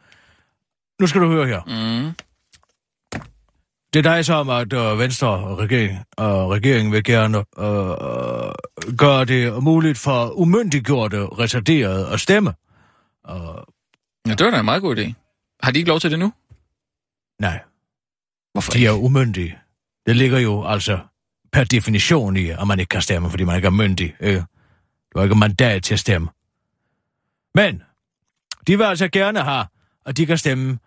S5: Nu skal du høre her.
S4: Mm.
S5: Det drejer sig om, at øh, Venstre regering, øh, regeringen vil gerne øh, gøre det muligt for umyndiggjorte, retarderede at stemme.
S4: Ja, det var da en meget god idé. Har de ikke lov til det nu?
S5: Nej,
S4: Hvorfor
S5: de
S4: ikke?
S5: er umyndige. Det ligger jo altså per definition i, at man ikke kan stemme, fordi man ikke er myndig. Ikke? Du har ikke mandat til at stemme. Men de vil altså gerne have, at de kan stemme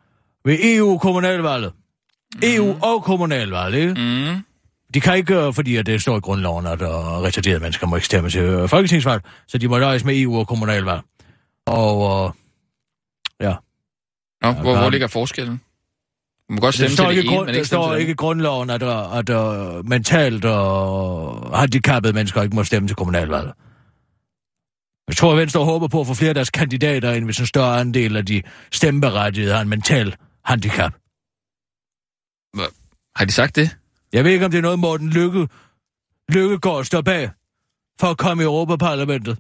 S5: ved EU-kommunalvalget. Mm. EU og kommunalvalget, ikke?
S4: Mm.
S5: De kan ikke, øh, fordi at det står i grundloven, at uh, retarderede mennesker må ikke stemme til uh, folketingsvalg, så de må nøjes med EU og kommunalvalg. Og uh, ja,
S4: Nå, hvor,
S5: Ja,
S4: hvor ligger forskellen? Du må godt stemme
S5: det står,
S4: til det
S5: ikke,
S4: ene, men
S5: det
S4: ikke
S5: står ikke i grundloven, at, uh, at uh, mentalt og handicappede mennesker ikke må stemme til kommunalvalget. Jeg tror, at Venstre håber på at få flere af deres kandidater ind, hvis en større andel af de stemmeberettigede har en mental handicap.
S4: andet. Har de sagt det?
S5: Jeg ved ikke, om det er noget, Morten Lykke, Lykkegaard står bag for at komme i Europaparlamentet.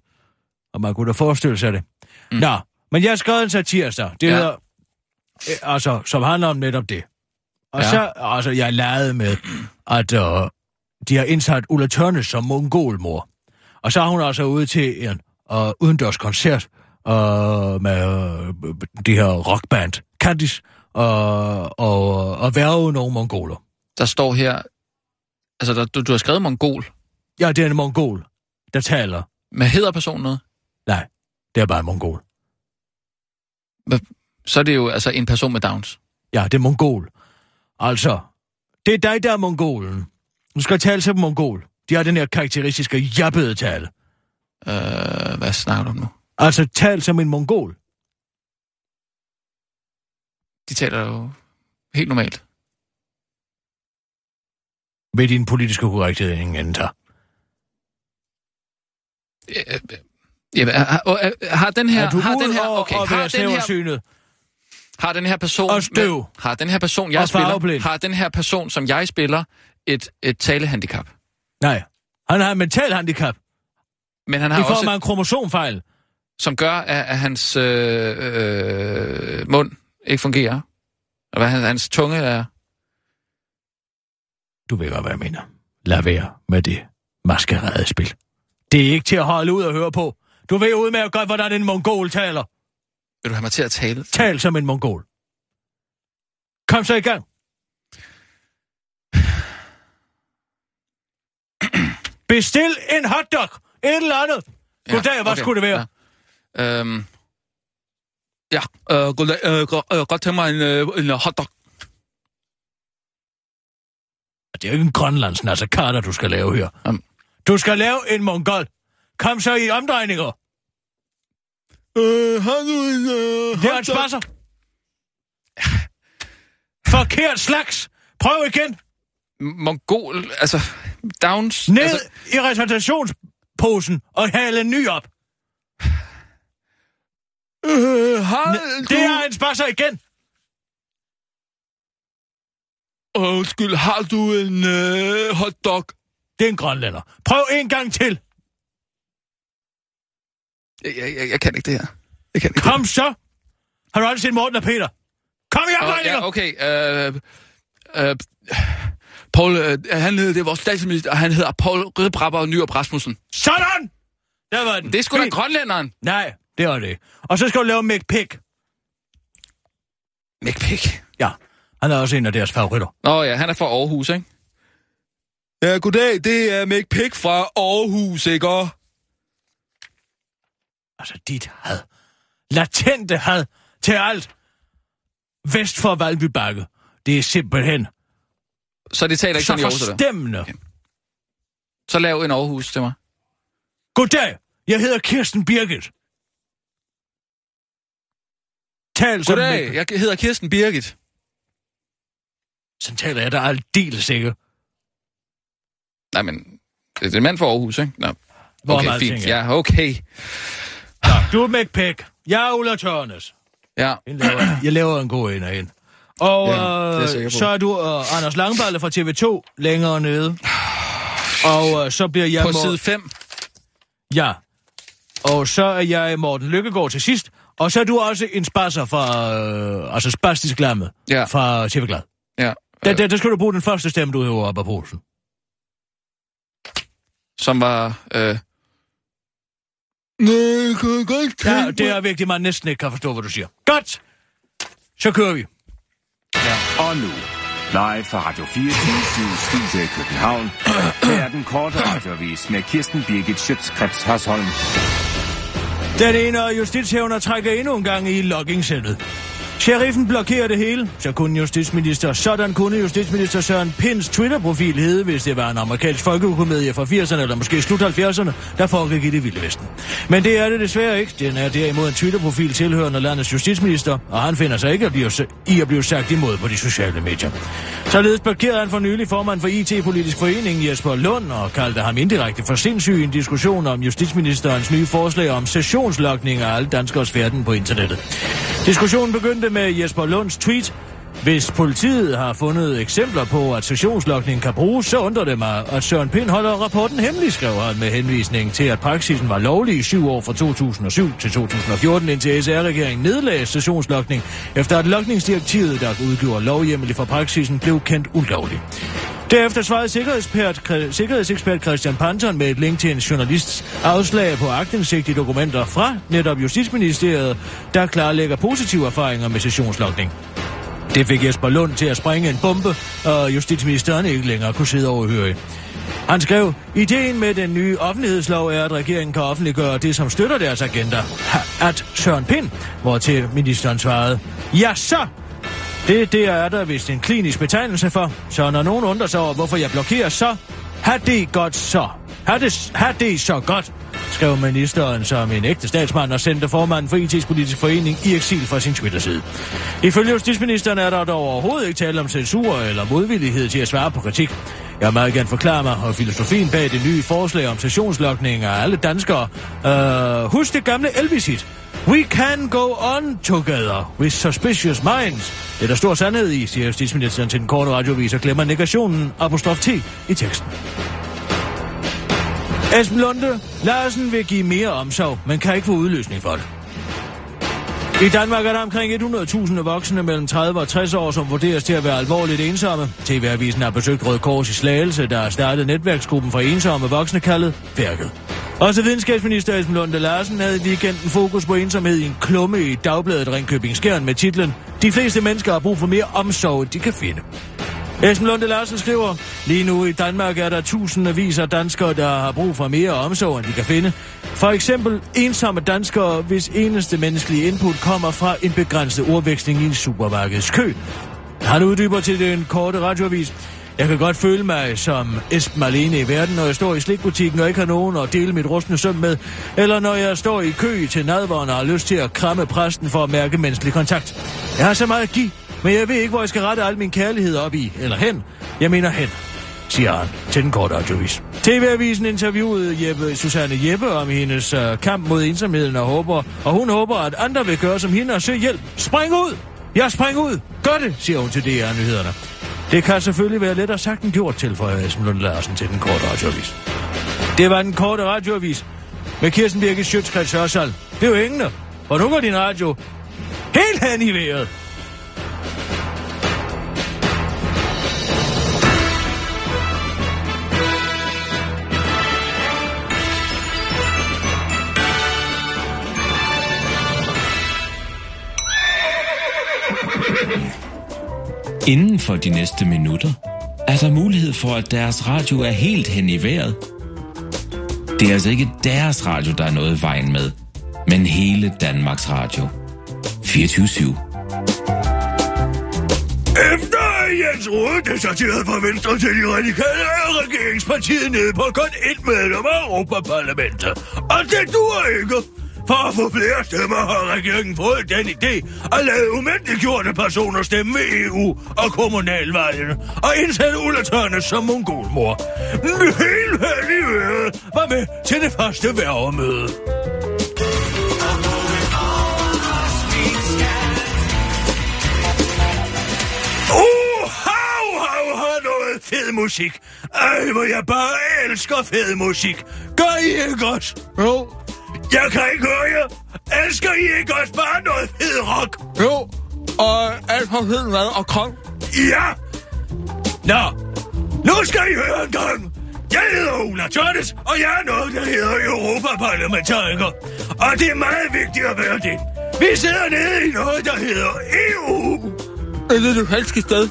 S5: Og man kunne da forestille sig det. Mm. Nå, men jeg har skrevet en satirsdag. Det
S4: Ja.
S5: hedder, øh, altså, som handler om netop det. Og
S4: Ja.
S5: så, altså, jeg lavede med, at øh, de har indsat Ulla Tørnes som mongolmor. Og så er hun altså ude til en øh, udendørs koncert øh, med det her rockband Candice og, og, og værve nogle mongoler.
S4: Der står her... Altså, der, du, du har skrevet mongol.
S5: Ja, det er en mongol, der taler.
S4: Men hedder personen noget?
S5: Nej, det er bare en mongol.
S4: Så er det jo altså en person med Downs.
S5: Ja, det er mongol. Altså, det er dig, der er mongolen. Nu skal tale til mongol. De har den her karakteristiske jabbede tale.
S4: Øh, hvad snakker du om nu?
S5: Altså, tal som en mongol.
S4: De taler jo helt normalt.
S5: Med din politiske korrekthed ingen ender.
S4: Jamen, har, har, har den her...
S5: er du
S4: har den her, okay, har den her, har den her person...
S5: Og støv.
S4: Med, har den her person, jeg spiller... Har den her person, som jeg spiller, et, et talehandicap?
S5: Nej, han har et mental handicap
S4: Men han har
S5: i form
S4: også...
S5: af en kromosomfejl.
S4: som gør, at, at hans øh, øh, mund ikke fungerer. Og hvad hans, hans tunge er...
S5: Du ved godt, hvad jeg mener. Lad være med det maskeradespil. Det er ikke til at holde ud og høre på. Du ved udmærket godt, hvordan en mongol taler.
S4: Vil du have mig til at tale?
S5: Tal som en mongol. Kom så i gang. Bestil en hotdog. Et eller andet. Goddag, hvad skulle det være?
S4: Ja. Øhm, ja, øh, goddag. Øh, godt, øh, godt tænke mig en, øh, en hotdog.
S5: Det er jo ikke en grønlands nasakata, du skal lave her.
S4: Jamen.
S5: Du skal lave en mongol. Kom så i omdrejninger.
S4: Øh, har du en øh,
S5: Det er en spasser. Forkert slags. Prøv igen.
S4: Mongol, altså... Downs...
S5: Ned
S4: Altså,
S5: i retardationsposen og hale en ny op.
S4: øh, har du...
S5: Det er en spasser igen.
S4: Undskyld, har du en øh, hotdog?
S5: Det er en grønlænder. Prøv en gang til.
S4: Jeg, jeg, jeg, kan ikke det her. Jeg kan ikke
S5: Kom så. Har du aldrig set Morten og Peter? Kom i
S4: det.
S5: omdrejninger.
S4: Ja, okay. Øh, øh, Paul, øh, han hedder, det er vores statsminister, og han hedder Paul Rødbrabber og Nyrup Rasmussen.
S5: Sådan. Der var den.
S4: Det er sgu da grønlænderen.
S5: Nej, det var det. Og så skal du lave McPick.
S4: McPick.
S5: Ja, han er også en af deres favoritter.
S4: Nå ja, han er fra Aarhus, ikke? Ja, goddag. Det er McPick fra Aarhus, ikke?
S5: Altså dit had. Latente had til alt. Vest for Valby Bakke. Det er simpelthen
S4: Så det taler ikke
S5: så
S4: sådan i Aarhus,
S5: forstemmende.
S4: Så lav en Aarhus til mig.
S5: Goddag, jeg hedder Kirsten Birgit. Tal som
S4: Goddag, jeg hedder Kirsten Birgit.
S5: Sådan taler jeg da aldeles ikke.
S4: Nej, men det er en mand fra Aarhus, ikke? Nå.
S5: Hvor
S4: Okay,
S5: meget
S4: fint. Ja, okay.
S5: Nå, du er McPick. Jeg er Ulla Tørnes.
S4: Ja,
S5: Jeg laver, en god en af hende. Og
S4: Ja, er jeg
S5: øh,
S4: på.
S5: så er du øh, Anders Langballe fra TV2 længere nede. Og øh, så bliver jeg...
S4: på
S5: Mor-
S4: side 5.
S5: Ja. Og så er jeg Morten Lykkegaard til sidst. Og så er du også en spasser fra... Øh, altså spastisk lamme.
S4: Ja.
S5: Fra TV Glad.
S4: Ja.
S5: Der, der, der skal du bruge den første stemme, du hæver op af posen.
S4: Som var... Øh... Nej, jeg kan godt
S5: Ja, det er vigtigt, man næsten ikke kan forstå, hvad du siger. Godt! Så kører vi.
S2: Og nu, live fra Radio 24 Studio i København. Her er den korte radiovis med Kirsten Birgit Schøtzgrads Hasholm.
S5: Den ene justitshævner trækker endnu en gang i loggingsættet. Sheriffen blokerer det hele, så kunne justitsminister, sådan kunne justitsminister Søren Pins Twitter-profil hedde, hvis det var en amerikansk folkekomedie fra 80'erne eller måske slut 70'erne, der foregik i det vilde vesten. Men det er det desværre ikke. Den er derimod en Twitter-profil tilhørende landets justitsminister, og han finder sig ikke at blive, i at blive sagt imod på de sociale medier. Således blokerede han for nylig formand for IT-politisk forening Jesper Lund og kaldte ham indirekte for sindssyg i en diskussion om justitsministerens nye forslag om sessionslokning af alle danskers færden på internettet. Diskussionen begyndte med Jesper Lunds tweet. Hvis politiet har fundet eksempler på, at sessionslokningen kan bruges, så undrer det mig, at Søren Pind holder rapporten hemmelig, skrev han med henvisning til, at praksisen var lovlig i syv år fra 2007 til 2014, indtil SR-regeringen nedlagde sessionslokning, efter at lokningsdirektivet, der udgjorde lovhjemmelig for praksisen, blev kendt ulovlig. Derefter svarede sikkerhedsekspert, sikkerhedsekspert Christian Panton med et link til en journalists afslag på agtindsigt i dokumenter fra netop Justitsministeriet, der klarlægger positive erfaringer med sessionslokning. Det fik Jesper Lund til at springe en bombe, og justitsministeren ikke længere kunne sidde overhøre. Han skrev, ideen med den nye offentlighedslov er, at regeringen kan offentliggøre det, som støtter deres agenda. Ha- At Søren Pind, hvor til ministeren svarede, ja så, det, det er der vist en klinisk betegnelse for. Så når nogen undrer sig over, hvorfor jeg blokerer, så har det godt så. Har det, har det så godt, skrev ministeren som en ægte statsmand og sendte formanden for IT's politiske forening i eksil fra sin Twitter-side. Ifølge justitsministeren er der dog overhovedet ikke tale om censur eller modvillighed til at svare på kritik. Jeg vil meget gerne forklare mig og filosofien bag det nye forslag om sessionslokning af alle danskere. Uh, husk det gamle Elvis-hit. We can go on together with suspicious minds. Det er der stor sandhed i, siger justitsministeren til den korte radiovis og glemmer negationen apostrof T i teksten. Esben Lunde Larsen vil give mere omsorg, men kan ikke få udløsning for det. I Danmark er der omkring 100.000 voksne mellem 30 og 60 år, som vurderes til at være alvorligt ensomme. TV-avisen har besøgt Røde Kors i Slagelse, der har startet netværksgruppen for ensomme voksne kaldet Værket. Også videnskabsminister Esben Lunde Larsen havde i weekenden fokus på ensomhed i en klumme i dagbladet Ringkøbing Skjern med titlen De fleste mennesker har brug for mere omsorg, end de kan finde. Esben Lunde Larsen skriver, lige nu i Danmark er der tusindvis af danskere, der har brug for mere omsorg, end de kan finde. For eksempel ensomme danskere, hvis eneste menneskelige input kommer fra en begrænset ordveksling i en supermarkedskø. Han uddyber til den korte radioavis. Jeg kan godt føle mig som Esben alene i verden, når jeg står i slikbutikken og ikke har nogen at dele mit rustne søm med, eller når jeg står i kø til nadvåren og har lyst til at kramme præsten for at mærke menneskelig kontakt. Jeg har så meget at give, men jeg ved ikke, hvor jeg skal rette al min kærlighed op i, eller hen. Jeg mener hen, siger han til den korte radiovis. TV-avisen interviewede Jeppe, Susanne Jeppe om hendes uh, kamp mod ensomheden og håber, og hun håber, at andre vil gøre som hende og søge hjælp. Spring ud! Jeg spring ud! Gør det, siger hun til DR-nyhederne. Det kan selvfølgelig være lettere sagt end gjort, tilføjer Esben Lund Larsen til den korte radioavis. Det var den korte radioavis med Kirsten Birke Sjøtskrets Hørsal. Det er jo hængende, Og nu går din radio helt hen i vejret.
S7: Inden for de næste minutter er der mulighed for, at deres radio er helt hen i vejret. Det er altså ikke deres radio, der er noget i vejen med, men hele Danmarks Radio. 24
S5: Efter Jens Rode deserterede fra Venstre til de radikale er regeringspartiet nede på kun et medlem af Europaparlamentet. Og det duer ikke. For at få flere stemmer har regeringen fået den idé at lade umyndiggjorte personer stemme ved EU og kommunalvalgene og indsætte Ulla Tørnes som mongolmor. Helt heldigværet var med til det første værvemøde. Uh, fed musik. Ej, hvor jeg bare elsker fed musik. Gør I ikke også?
S4: Jo,
S5: jeg kan ikke høre jer. Elsker I ikke også bare noget fed rock?
S4: jo. Og alt for fed mad og krong.
S5: Ja! Nå, nu skal I høre en gang. Jeg hedder Ulla Tørnes, og jeg er noget, der hedder Europaparlamentariker. Og det er meget vigtigt at være det. Vi sidder nede i noget, der hedder EU.
S4: Er det det falske sted?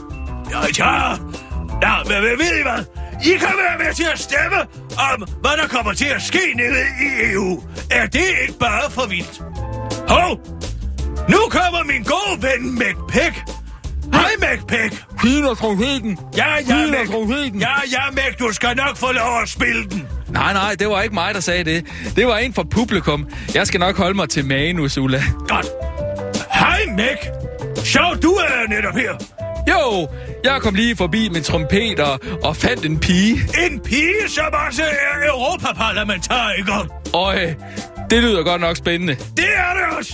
S5: Ja, ja. Ja, men ved I hvad? I kan være med til at stemme om, hvad der kommer til at ske nede i EU. Er det ikke bare for vildt? Hov! Nu kommer min gode ven McPeck. Hej, McPeck.
S4: Pigen og trompeten.
S5: Ja, ja,
S4: og
S5: Mac.
S4: trompeten.
S5: Ja, ja, Mac, du skal nok få lov at spille den.
S4: Nej, nej, det var ikke mig, der sagde det. Det var en fra publikum. Jeg skal nok holde mig til manus, Ulla.
S5: Godt. Hej, Mac. Sjov, du er netop her.
S4: Jo, jeg kom lige forbi med trompet og, fandt en pige.
S5: En pige, som også er europaparlamentariker.
S4: Og øh, det lyder godt nok spændende.
S5: Det er det også.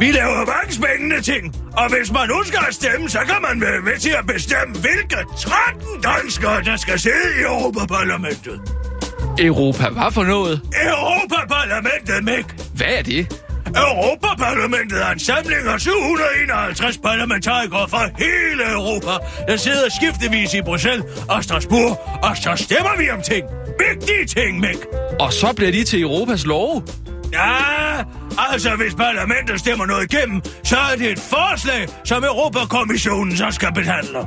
S5: Vi laver mange spændende ting, og hvis man ønsker at stemme, så kan man være med til at bestemme, hvilke 13 danskere, der skal sidde i Europaparlamentet.
S4: Europa, hvad for noget?
S5: Europaparlamentet, Mick.
S4: Hvad er det?
S5: Europaparlamentet er en samling af 751 parlamentarikere fra hele Europa, der sidder skiftevis i Bruxelles og Strasbourg, og så stemmer vi om ting. Vigtige ting, Mick.
S4: Og så bliver de til Europas love.
S5: Ja, altså hvis parlamentet stemmer noget igennem, så er det et forslag, som Europakommissionen så skal behandle.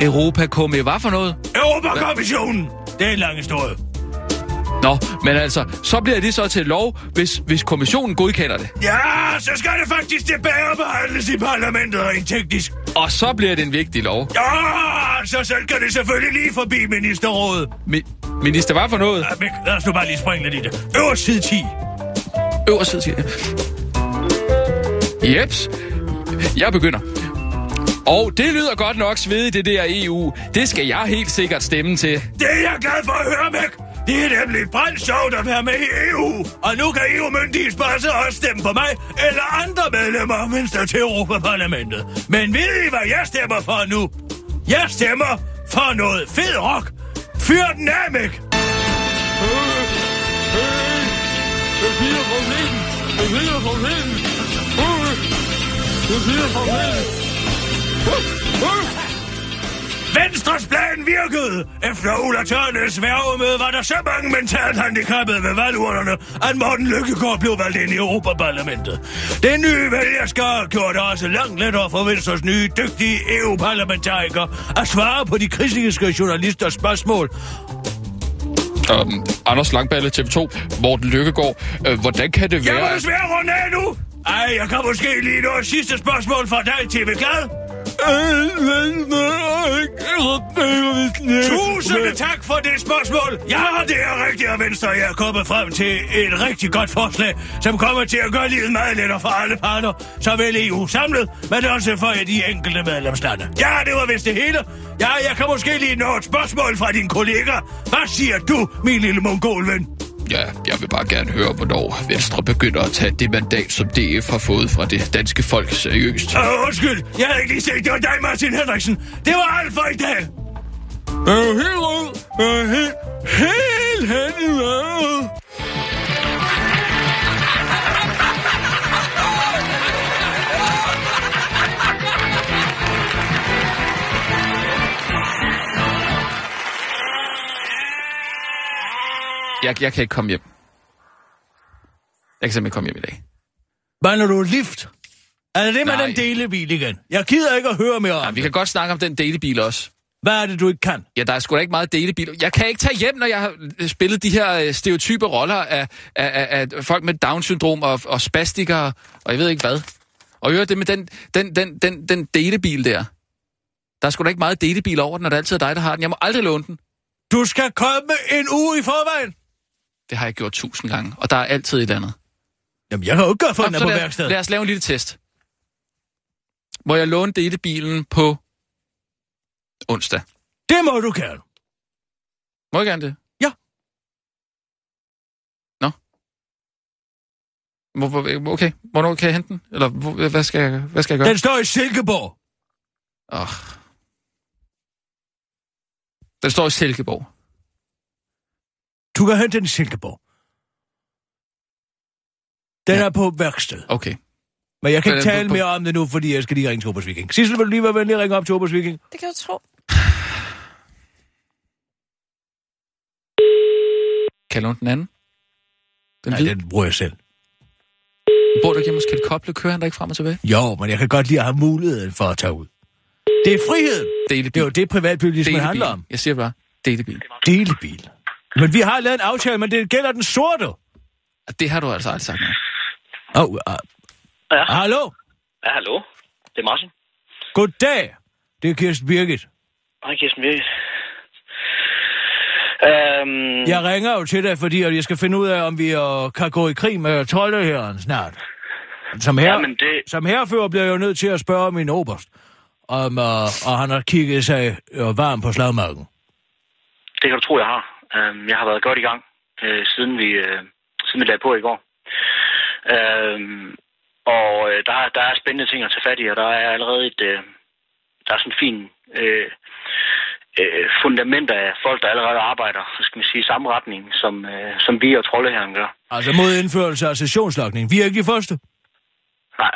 S4: Europa kom hvad for noget?
S5: Europakommissionen! Det er en lang historie.
S4: Nå, men altså, så bliver det så til lov, hvis, hvis kommissionen godkender det.
S5: Ja, så skal det faktisk tilbagebehandles i parlamentet rent teknisk.
S4: Og så bliver det en vigtig lov.
S5: Ja, så selv kan det selvfølgelig lige forbi ministerrådet.
S4: Mi- minister, hvad for noget?
S5: Ja, Mik, lad os nu bare lige springe lidt i det. Øverst side 10.
S4: Øverst side, siger jeg. Jeps. Jeg begynder.
S8: Og det lyder godt nok svedigt, det der EU. Det skal jeg helt sikkert stemme til.
S5: Det er jeg glad for at høre, Mæk. Det er nemlig brændt sjovt at være med i EU. Og nu kan EU-myndighedsbosser også stemme på mig eller andre medlemmer, mens der til Europaparlamentet. Men ved I, hvad jeg stemmer for nu? Jeg stemmer for noget fed rock. Fyr den af, Mæk. Venstres plan virkede. Efter Ulla Tørnes værgemøde var der så mange mentalt handicappede ved valgurnerne, at Morten Lykkegaard blev valgt ind i Europaparlamentet. Den nye vælgerskar gjorde det også langt lettere for Venstres nye, dygtige EU-parlamentariker at svare på de kritiske journalisters spørgsmål.
S8: Um, Anders Langballe, TV2, Morten Lykkegaard. Uh, hvordan kan det
S5: Jeg
S8: være...
S5: må
S8: at-
S5: desværre runde af nu. Ej, jeg kan måske lige nå et sidste spørgsmål fra dig, TV Glad. Tusind tak for det spørgsmål. Ja, det er rigtigt, og Venstre. Jeg er kommet frem til et rigtig godt forslag, som kommer til at gøre livet meget lettere for alle parter. Såvel EU samlet, men også for de enkelte medlemslande. Ja, det var vist det hele. Ja, jeg kan måske lige nå et spørgsmål fra din kollega. Hvad siger du, min lille mongolven?
S8: Ja, jeg vil bare gerne høre, hvornår Venstre begynder at tage det mandat, som DF har fået fra det danske folk seriøst.
S5: Uh, undskyld, jeg havde ikke lige set, det var dig, Martin Henriksen. Det var alt for i dag. Jeg er helt. Jeg er helt, helt hen i vejret.
S4: Jeg, jeg kan ikke komme hjem. Jeg kan simpelthen ikke komme hjem i dag.
S5: Mangler du lift? Er det det med
S4: Nej.
S5: den delebil igen? Jeg gider ikke at høre mere om
S4: vi kan godt snakke om den delebil også.
S5: Hvad er det, du ikke kan?
S4: Ja, der er sgu da ikke meget delebil. Jeg kan ikke tage hjem, når jeg har spillet de her øh, stereotype roller af, af, af, af folk med Down-syndrom og, og spastikere, og jeg ved ikke hvad. Og høre det med den, den, den, den, den delebil der. Der er sgu da ikke meget delebil over den, når det altid er dig, der har den. Jeg må aldrig låne den.
S5: Du skal komme en uge i forvejen.
S4: Det har jeg gjort tusind gange, og der er altid et andet.
S5: Jamen, jeg kan jo ikke gøre for,
S4: Nå,
S5: den er på
S4: lad,
S5: værkstedet.
S4: lad os lave en lille test. Må jeg låne delebilen på onsdag?
S5: Det må du gerne.
S4: Må jeg gerne det?
S5: Ja.
S4: Nå. Hvor- hvor- Okay, hvornår kan jeg hente den? Eller hvor- hvad skal jeg, hvad skal jeg gøre?
S5: Den står i Silkeborg.
S4: Oh. Den står i Silkeborg.
S5: Du kan hente den i Silkeborg. Den
S4: Ja.
S5: er på værksted.
S4: Okay.
S5: Men jeg kan ikke tale
S4: på-
S5: mere om det nu, fordi jeg skal lige ringe til Obers Viking. Sissel, vil du lige være venlig at ringe op til Obers Viking?
S6: Det kan du tro.
S4: Kan jeg låne den anden? Den
S5: Nej,
S4: hvide?
S5: den bruger jeg selv.
S4: Bor du ikke hjemme hos Koble? Kører han der ikke frem og tilbage?
S5: Jo, men jeg kan godt lide at have muligheden for at tage ud. Det er.
S4: Delebil.
S5: Det er jo det, privatbilismen handler om.
S4: Jeg siger bare, delebil.
S5: Delebil. Men vi har lavet en aftale, men det gælder den sorte.
S4: Det har du altså aldrig sagt noget.
S5: Oh, uh,
S9: Ja.
S5: hallo?
S9: Ja, hallo. Det er Martin.
S5: Goddag. Det er Kirsten Birgit.
S9: Hej, Kirsten Birgit. Øhm,
S5: Jeg ringer jo til dig, fordi jeg skal finde ud af, om vi uh, kan gå i krig med troldeherren snart. Som, her,
S9: Jamen, det-
S5: som herfører bliver jeg jo nødt til at spørge min oberst, om uh, og han har kigget sig uh, varm på slagmarken.
S9: det kan du tro, jeg har. Øhm, jeg har været godt i gang, øh, siden, vi, øh, siden vi lagde på i går. Øhm, og øh, der, er- der er spændende ting at tage fat i, og der er allerede et... Øh, der er sådan en fin øh, øh, fundament af folk, der allerede arbejder, så skal man sige, i samme retning, som, øh, som vi og troldeherren gør.
S5: Altså mod indførelse af sessionslokning. Vi er ikke de første.
S9: Nej.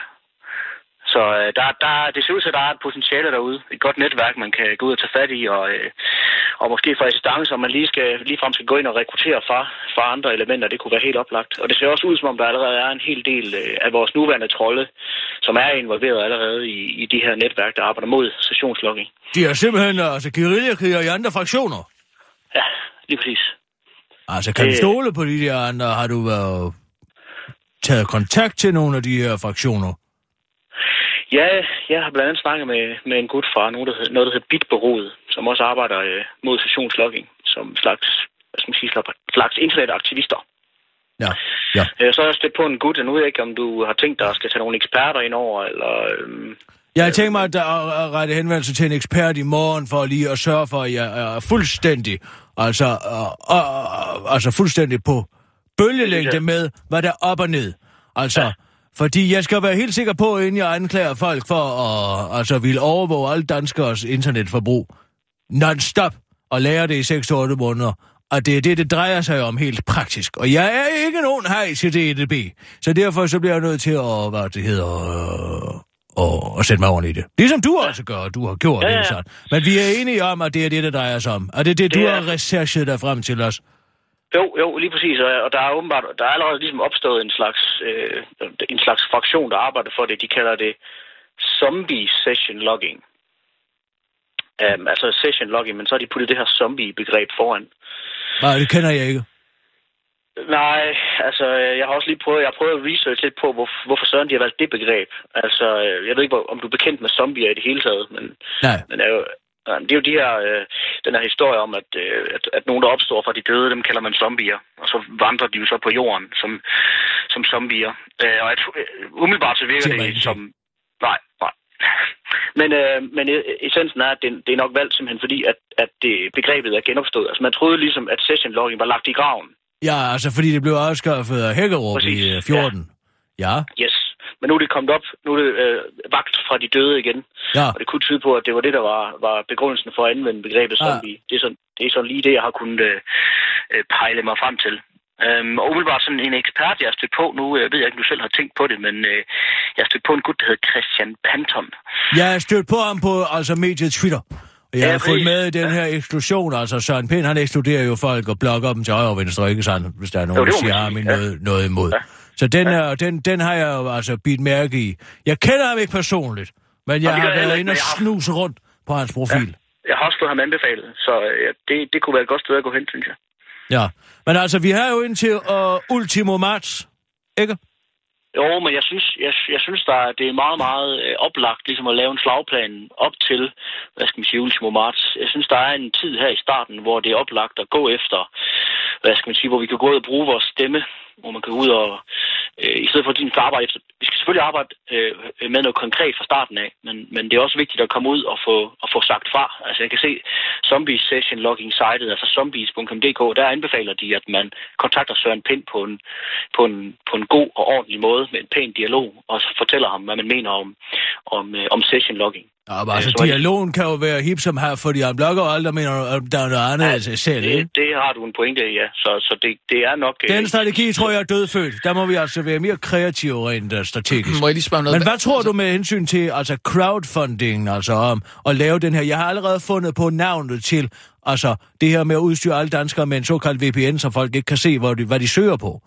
S9: Så øh, der, der, det ser ud til, at der er et potentiale derude. Et godt netværk, man kan gå ud og tage fat i, og, øh, og måske få assistance, om man lige skal, ligefrem skal gå ind og rekruttere fra, fra andre elementer. Det kunne være helt oplagt. Og det ser også ud, som om der allerede er en hel del øh, af vores nuværende trolde, som er involveret allerede i, i de her netværk, der arbejder mod sessionslokking.
S5: De er simpelthen altså, guerillakriger i andre fraktioner.
S9: Ja, lige præcis.
S5: Altså, kan du
S9: Det-
S5: stole på de der andre? Har du været taget kontakt til nogle af de her fraktioner?
S9: Ja, jeg har blandt andet snakket med, med en gut fra noget, der hedder, noget, der hedder Bitbureauet, som også arbejder øh, mod sessionslogging som slags, hvad skal man sige, slags, internetaktivister.
S5: Ja, ja.
S9: Øh, så er jeg stødt på en gut, og nu ved jeg ikke, om du har tænkt dig at skal tage nogle eksperter ind over, eller... Øhm,
S5: Jeg har tænkt mig at, at, rette henvendelse til en ekspert i morgen for lige at sørge for, at jeg er fuldstændig, altså, uh, uh, altså fuldstændig på bølgelængde med, hvad der er op og ned. Altså, ja. Fordi jeg skal være helt sikker på, inden jeg anklager folk for at altså, ville overvåge alle danskers internetforbrug non-stop og lære det i 6-8 måneder, og det er det, det drejer sig om helt praktisk. Og jeg er ikke nogen hej til DDB, så derfor så bliver jeg nødt til at, hvad det hedder, øh, og, og sætte mig ordentligt i det. Ligesom du også gør, og du har gjort
S9: Ja, ja,
S5: det
S9: ja.
S5: sådan. Men vi er enige om, at det er det, det drejer sig om. Og det er det, du
S9: Det er-
S5: har researchet dig frem til os.
S9: Jo, jo, lige præcis. Og, der er åbenbart, der er allerede ligesom opstået en slags, øh, en slags fraktion, der arbejder for det. De kalder det zombie session logging. Um, altså session logging, men så har de puttet det her zombie-begreb foran.
S5: Nej, det kender jeg ikke.
S9: Nej, altså, øh, jeg har også lige prøvet, jeg har prøvet at research lidt på, hvor, hvorfor søren de har valgt det begreb. Altså, øh, jeg ved ikke, om du er bekendt med zombier i det hele taget, men,
S5: Nej.
S9: men er jo, nej, det er jo de her, øh, den her historie om, at, øh, at, at nogen, der opstår fra de døde, dem kalder man zombier. Og så vandrer de jo så på jorden som, som zombier. Øh, og at, øh, umiddelbart så virker det
S5: ingenting.
S9: som... Nej, nej. Men, øh, men øh, essensen er, at det, det er nok valgt simpelthen fordi, at, at det, begrebet er genopstået. Altså man troede ligesom, at session logging var lagt i graven.
S5: Ja, altså fordi det blev afskaffet af Hækkerup
S9: Præcis,
S5: i øh, 14. Ja.
S9: Yes. Men nu er det kommet op, nu er det øh, vagt fra de døde igen.
S5: Ja.
S9: Og det kunne tyde på, at det var det, der var, var begrundelsen for at anvende begrebet
S5: Ah.
S9: zombie. Det, er sådan, det er sådan lige det, jeg har kunnet øh, øh, pejle mig frem til. Øhm, og umiddelbart sådan en ekspert, jeg har stødt på, nu øh, ved jeg ikke, om du selv har tænkt på det, men øh, jeg har stødt på en gut, der hedder Christian Panton.
S5: Jeg er stødt på ham på altså mediet Twitter. Og jeg
S9: Ja,
S5: har fulgt med i den her eksklusion. Altså Søren Pind, han ekskluderer jo folk og blokker dem til højre og venstre, ikke sandt? Hvis der er nogen,
S9: Jo,
S5: der siger ham
S9: ja.
S5: noget, noget imod.
S9: Ja.
S5: Så den, er, den, den har jeg jo altså bidt mærke i. Jeg kender ham ikke personligt, men jeg har været inde og snuse rundt på hans profil.
S9: Jeg har også fået ham anbefalet, så det, det kunne være et godt sted at gå hen, synes jeg.
S5: Ja. Men altså, vi har jo indtil uh, ultimo marts, ikke?
S9: Jo, men jeg synes, jeg, jeg synes der, er- det er meget, meget øh, oplagt ligesom at lave en slagplan op til, hvad skal man sige, ultimo marts. Jeg synes, der er en tid her i starten, hvor det er oplagt at gå efter, hvad skal man sige, hvor vi kan gå ud og bruge vores stemme, hvor man kan gå ud og, øh, i stedet for at din arbejde efter, vi skal selvfølgelig arbejde øh, med noget konkret fra starten af, men, men det er også vigtigt at komme ud og få, og få sagt fra. Altså jeg kan se zombie session logging sitet, altså zombies.dk, der anbefaler de, at man kontakter Søren Pind på en, på en, på en god og ordentlig måde med en pæn dialog, og så fortæller ham, hvad man mener om, om, øh, om session logging.
S5: Ja, men altså,
S9: så det-
S5: dialogen kan jo være hip som her, fordi han blokker og aldrig mener, at der er noget andet af sig selv, ikke?
S9: Det, det har du en pointe i, ja. Så, så det, det er nok... øh,
S5: Den strategi tror jeg er dødfødt. Der må vi altså være mere kreative rent øh, strategisk.
S4: Må jeg lige spørge noget?
S5: Men hvad tror du med hensyn til altså crowdfunding, altså om at lave den her? Jeg har allerede fundet på navnet til altså det her med at udstyre alle danskere med en såkaldt VPN, så folk ikke kan se, hvor de, hvad de søger på.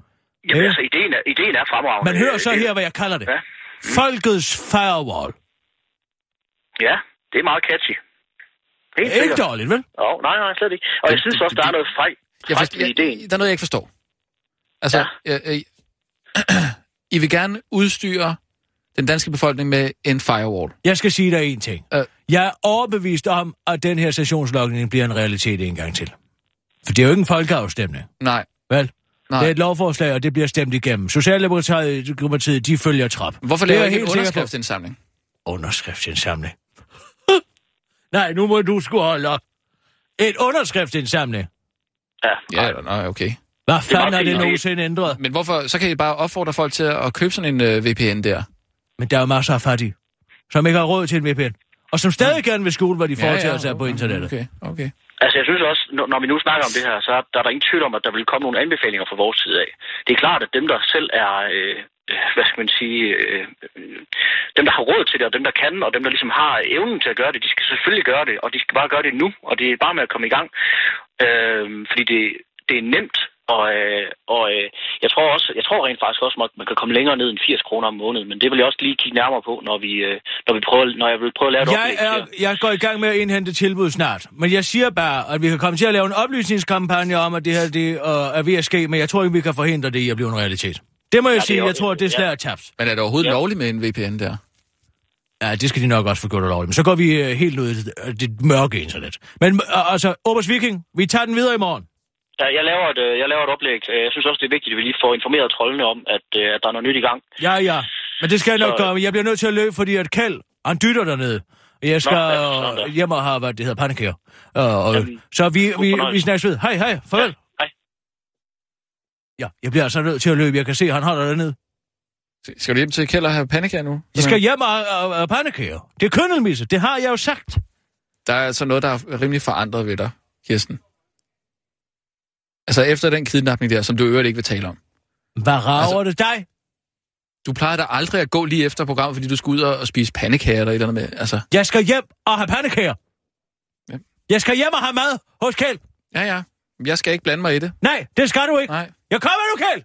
S9: Jamen,
S5: Ja.
S9: altså, ideen er, ideen er fremragende.
S5: Men hør så
S9: Øh,
S5: her, hvad jeg kalder det.
S9: Ja.
S5: Folkets firewall.
S9: Ja, det er meget catchy. Helt
S5: Ikke
S9: sikkert.
S5: dårligt, vel?
S9: Jo, nej, nej, slet ikke. Og jeg synes også, der er noget frej,
S4: Jeg forstår, jeg,
S9: ideen.
S4: der er noget, jeg ikke forstår. Altså, ja. øh, øh, I vil gerne udstyre den danske befolkning med en firewall.
S5: Jeg skal sige dig en ting.
S4: Øh.
S5: Jeg er overbevist om, at den her sessionslogning bliver en realitet en gang til. For det er jo ikke en folkeafstemning,
S4: Nej,
S5: vel?
S4: nej.
S5: Det er et lovforslag, og det bliver stemt igennem. Socialdemokratiet, de følger trap.
S4: Hvorfor
S5: Det er
S4: laver
S5: jeg
S4: I ikke en
S5: helt sikker på.
S4: underskriftsindsamling?
S5: Underskriftsindsamling. Nej, nu må du sgu holde op. Et underskriftsindsamling.
S9: Ja,
S4: Ja, eller, nej, okay.
S5: Hvad fanden har det nogensinde ændret?
S4: Men hvorfor, så kan I bare opfordre folk til at købe sådan en uh, VPN der.
S5: Men der er jo masser af fattige, som ikke har råd til en VPN. Og som stadig gerne vil skjule, hvad de foretager sig på internettet.
S4: Okay, okay.
S9: Altså, jeg synes også, når, når vi nu snakker om det her, så er der er ingen tvivl om, at der vil komme nogle anbefalinger fra vores side af. Det er klart, at dem, der selv er, øh, øh, hvad skal man sige, øh, øh, dem, der har råd til det, og dem, der kan, og dem, der ligesom har evnen til at gøre det, de skal selvfølgelig gøre det, og de skal bare gøre det nu, og det er bare med at komme i gang. Øh, fordi det, det er nemt, og, øh, og øh, jeg tror også, jeg tror rent faktisk også, at man kan komme længere ned end 80 kroner om måneden, men det vil jeg også lige kigge nærmere på, når vi, øh, når vi prøver, når jeg vil prøve at lave et
S5: Jeg,
S9: oplæg
S5: er, jeg går i gang med at indhente tilbud snart. Men jeg siger bare, at vi kan komme til at lave en oplysningskampagne om, at det her det, uh, er ved at ske, men jeg tror ikke, vi kan forhindre det i at blive en realitet. Det må jeg
S9: Ja,
S5: sige, jeg tror, det er
S9: ja.
S5: slet tabt.
S4: Men er det overhovedet
S9: Ja.
S4: lovligt med en VPN der?
S5: Ja, det skal de nok også få gjort lovligt. Men så går vi uh, helt ud i det, det mørke internet. Men uh, altså, Obers Viking, vi tager den videre i morgen.
S9: Ja, jeg laver, et, øh, jeg laver et oplæg. Øh, Jeg synes også, det er vigtigt, at vi lige får informeret trollene om, at, øh, at der er noget nyt i gang.
S5: Ja, ja. Men det skal jeg nok
S9: Så-
S5: gøre, jeg bliver nødt til at løbe, fordi at Kjeld, han dytter dernede. Jeg skal
S9: ja, der.
S5: øh, hjem og have, hvad det hedder, pandekager. Og, og,
S9: Jamen,
S5: så vi, vi, vi snakkes ved. Hej, hej, farvel.
S9: Ja.
S5: Ja, jeg bliver altså nødt til at løbe. Jeg kan se, at han holder dernede.
S4: Skal du hjem til Kjeld og have pandekager nu?
S5: Jeg skal hjem og have og pandekager. Det er køndelmisse, det har jeg jo sagt.
S4: Der er altså noget, der er rimelig forandret ved dig, Kirsten. Altså efter den kidnapning der, som du øvrigt ikke vil tale om.
S5: Hvad rager altså... det dig?
S4: Du plejer da aldrig at gå lige efter programmet, fordi du skal ud og og spise pandekager eller et eller andet med. Altså,
S5: Jeg skal hjem og have pandekager.
S4: Ja.
S5: Jeg skal hjem og have mad hos Kjeld.
S4: ja, ja. Jeg skal ikke blande mig i det.
S5: Nej, det skal du ikke.
S4: Nej.
S5: Jeg kommer nu, Kjeld.